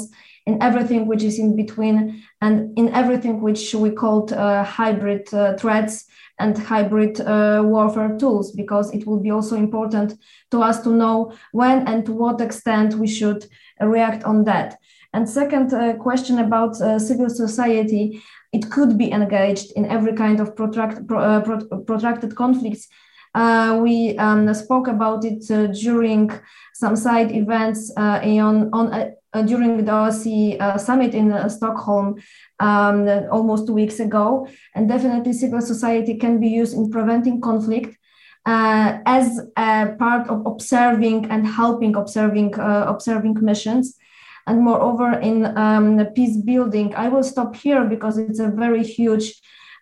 in everything which is in between and in everything which we called uh, hybrid uh, threats and hybrid uh, warfare tools, because it will be also important to us to know when and to what extent we should react on that. And second question about civil society it could be engaged in every kind of protract, pro, uh, pro, protracted conflicts. Uh, we um, spoke about it uh, during some side events uh, on, on uh, during the OSCE uh, summit in Stockholm um, almost two weeks ago. And definitely, civil society can be used in preventing conflict. as a part of observing and helping observing observing missions, and moreover in um, peace building. I will stop here because it's a very huge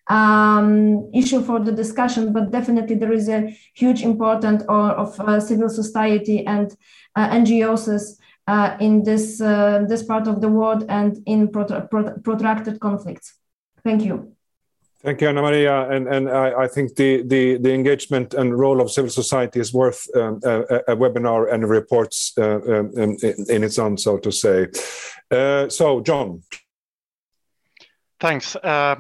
um, issue for the discussion, but definitely there is a huge importance of, uh, civil society and uh, NGOs uh, in this uh, this part of the world and in protracted conflicts. Thank you. Thank you, Anna Maria. And, and I, I, think the, the, the engagement and role of civil society is worth um, a, a, webinar and reports uh, um, in, in, its own, so to say. Uh, so, John. Thanks. Uh,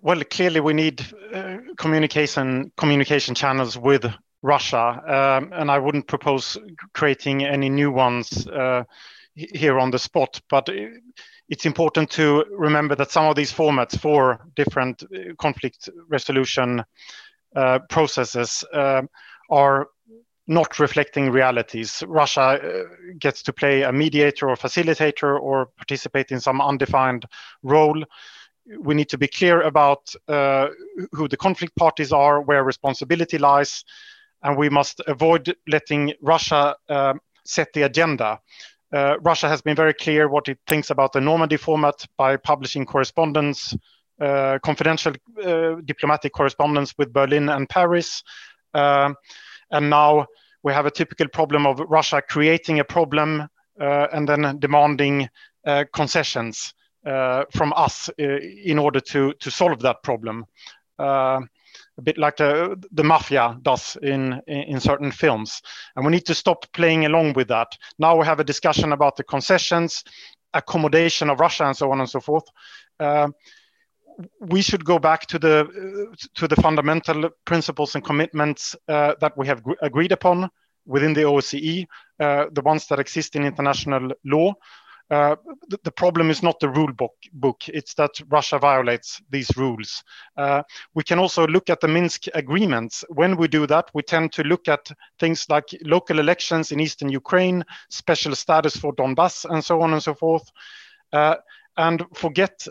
well, clearly we need uh, communication communication channels with Russia, um, and I wouldn't propose creating any new ones uh, here on the spot, but it's important to remember that some of these formats for different uh, conflict resolution uh, processes uh, are not reflecting realities. Russia uh, gets to play a mediator or facilitator or participate in some undefined role. We need to be clear about uh, who the conflict parties are, where responsibility lies, and we must avoid letting Russia uh, set the agenda. Uh, Russia has been very clear what it thinks about the Normandy format by publishing correspondence, uh, confidential uh, diplomatic correspondence with Berlin and Paris. Um, and now we have a typical problem of Russia creating a problem uh, and then demanding uh, concessions uh, from us in order to to solve that problem. A bit like the, the mafia does in, in certain films, and we need to stop playing along with that. Now we have a discussion about the concessions, accommodation of Russia, and so on and so forth we should go back to the uh, to the fundamental principles and commitments uh, that we have agreed upon within the OSCE, uh, the ones that exist in international law. Uh, the, the, problem is not the rule book, book, it's that Russia violates these rules. Uh, we can also look at the Minsk agreements. When we do that, we tend to look at things like local elections in eastern Ukraine, special status for Donbass, and so on and so forth, uh, and forget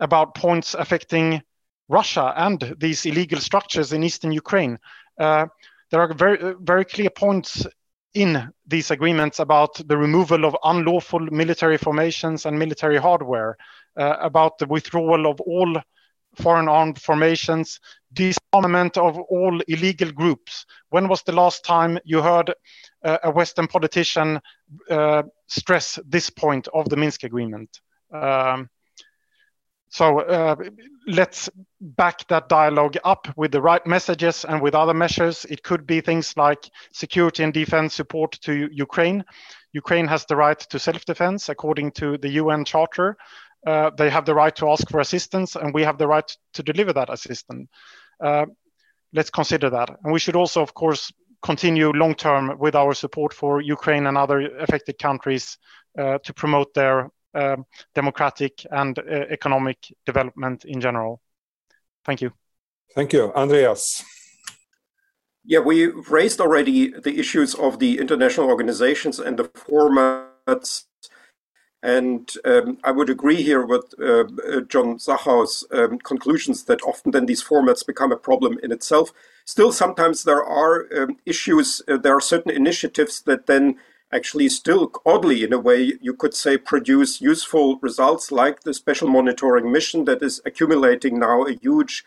about points affecting Russia and these illegal structures in eastern Ukraine. Uh, there are very, very clear points in these agreements about the removal of unlawful military formations and military hardware, uh, about the withdrawal of all foreign armed formations, disarmament of all illegal groups. When was the last time you heard uh, a Western politician uh, stress this point of the Minsk agreement? Um, so uh, let's back that dialogue up with the right messages and with other measures. It could be things like security and defense support to Ukraine. Ukraine has the right to self-defense according to the UN Charter. Uh, they have the right to ask for assistance, and we have the right to deliver that assistance. Uh, let's consider that. And we should also, of course, continue long term with our support for Ukraine and other affected countries uh, to promote their um, democratic and uh, economic development in general. Thank you. Thank you. Andreas. Yeah, we raised already the issues of the international organizations and the formats. And um, I would agree here with uh, uh John Zachau's um, conclusions that often then these formats become a problem in itself. Still, sometimes there are um, issues, uh, there are certain initiatives that then actually still oddly in a way you could say produce useful results like the special monitoring mission that is accumulating now a huge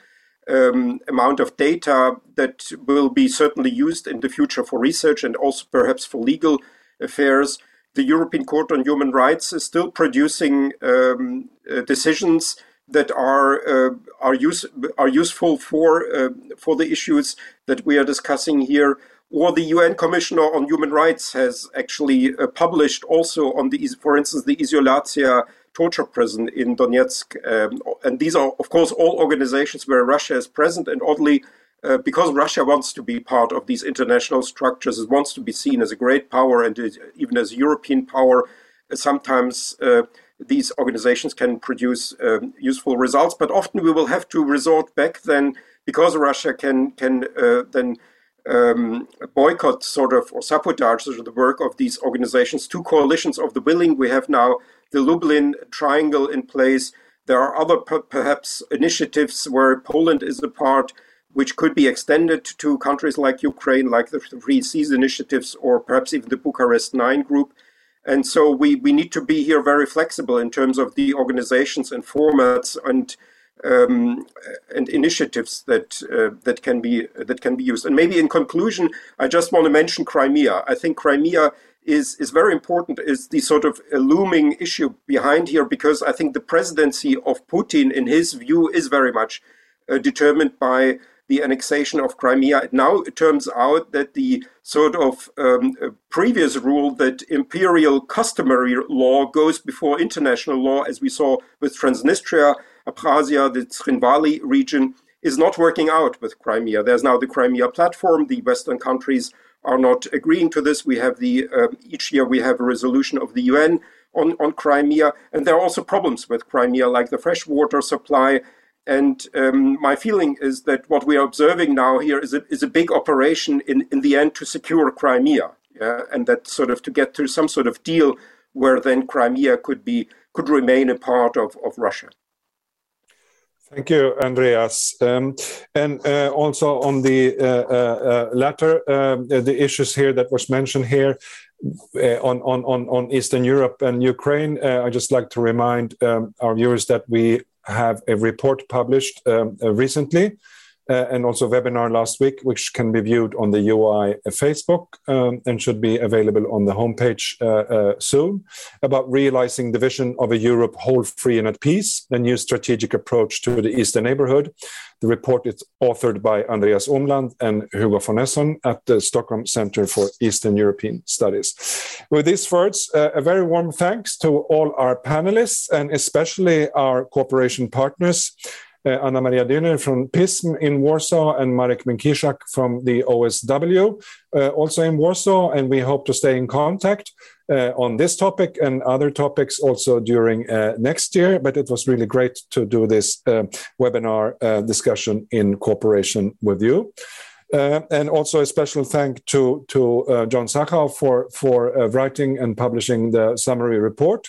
um, amount of data that will be certainly used in the future for research and also perhaps for legal affairs. The European Court on Human Rights is still producing um, uh, decisions that are uh, are use are useful for uh, for the issues that we are discussing here or the UN Commissioner on Human Rights has actually uh, published also on the, for instance, the Izolyatsia torture prison in Donetsk. Um, and these are, of course, all organizations where Russia is present. And oddly, uh, because Russia wants to be part of these international structures, it wants to be seen as a great power and even as a European power, uh, sometimes uh, these organizations can produce um, useful results. But often we will have to resort back then, because Russia can, can uh, then um, boycott sort of or sabotage sort of the work of these organizations. Two coalitions of the willing. We have now the Lublin Triangle in place. There are other perhaps initiatives where Poland is a part, which could be extended to countries like Ukraine, like the Three Seas initiatives, or perhaps even the Bucharest Nine group. And so we, we need to be here very flexible in terms of the organizations and formats and um, and initiatives that uh, that can be that can be used. And maybe in conclusion, I just want to mention Crimea. I think Crimea is is very important. Is the sort of looming issue behind here because I think the presidency of Putin, in his view, is very much uh, determined by the annexation of Crimea. Now it turns out that the sort of um, previous rule that imperial customary law goes before international law, as we saw with Transnistria Abkhazia, the Tskhinvali region, is not working out with Crimea. There's now the Crimea platform. The Western countries are not agreeing to this. We have the uh, each year we have a resolution of the UN on, on Crimea, and there are also problems with Crimea, like the freshwater supply. And um, my feeling is that what we are observing now here is a, is a big operation in, in the end to secure Crimea, yeah? and that sort of to get to some sort of deal where then Crimea could be could remain a part of, of Russia. Thank you, Andreas. Um, and uh, also on the uh, uh, uh latter, um, the issues here that was mentioned here uh, on, on, on Eastern Europe and Ukraine, uh, I just like to remind um, our viewers that we have a report published um, recently uh, and also webinar last week, which can be viewed on the UI Facebook um, and should be available on the homepage uh, uh, soon about realizing the vision of a Europe whole, free, and at peace, a new strategic approach to the Eastern neighborhood. The report is authored by Andreas Umland and Hugo von Essen at the Stockholm Center for Eastern European Studies. With these words, uh, a very warm thanks to all our panelists and especially our cooperation partners uh, Anna Maria Dyner from PISM in Warsaw and Marek Menkiszak from the OSW, uh, also in Warsaw. And we hope to stay in contact uh, on this topic and other topics also during next year. But it was really great to do this webinar discussion in cooperation with you. Uh, and also a special thank to to uh, John Zachau for for uh, writing and publishing the summary report,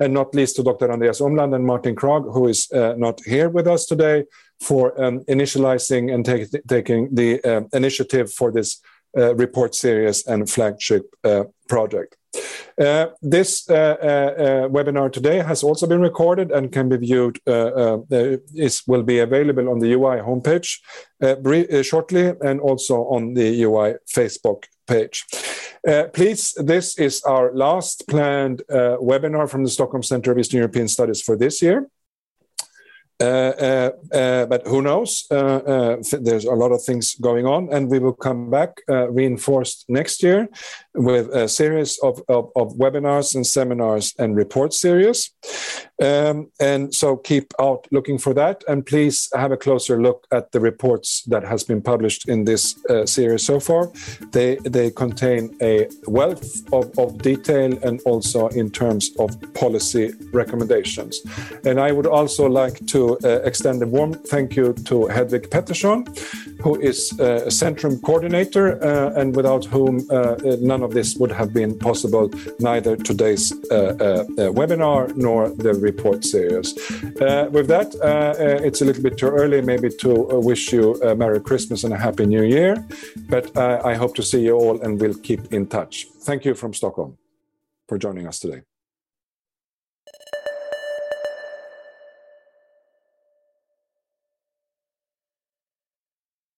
and not least to Dr. Andreas Umland and Martin Kragh, who is uh, not here with us today, for um, initializing and take, taking the uh, initiative for this uh, report series and flagship project. Uh, this uh, uh, webinar today has also been recorded and can be viewed, is, will be available on the UI homepage shortly and also on the UI Facebook page. Uh, please, this is our last planned uh, webinar from the Stockholm Center of Eastern European Studies for this year. Uh, uh, uh, but who knows? there's a lot of things going on, and we will come back reinforced next year with a series of, of, of, webinars and seminars and report series. Um, and so keep out looking for that, and please have a closer look at the reports that has been published in this uh, series so far. They they contain a wealth of, of detail and also in terms of policy recommendations. And I would also like to uh, extend a warm thank you to Hedvig Pettersson, who is uh, a Centrum coordinator, uh, and without whom uh, uh, none of this would have been possible, neither today's uh, webinar nor the report series. with that, it's a little bit too early maybe to wish you a Merry Christmas and a Happy New Year, but I hope to see you all and we'll keep in touch. Thank you from Stockholm for joining us today.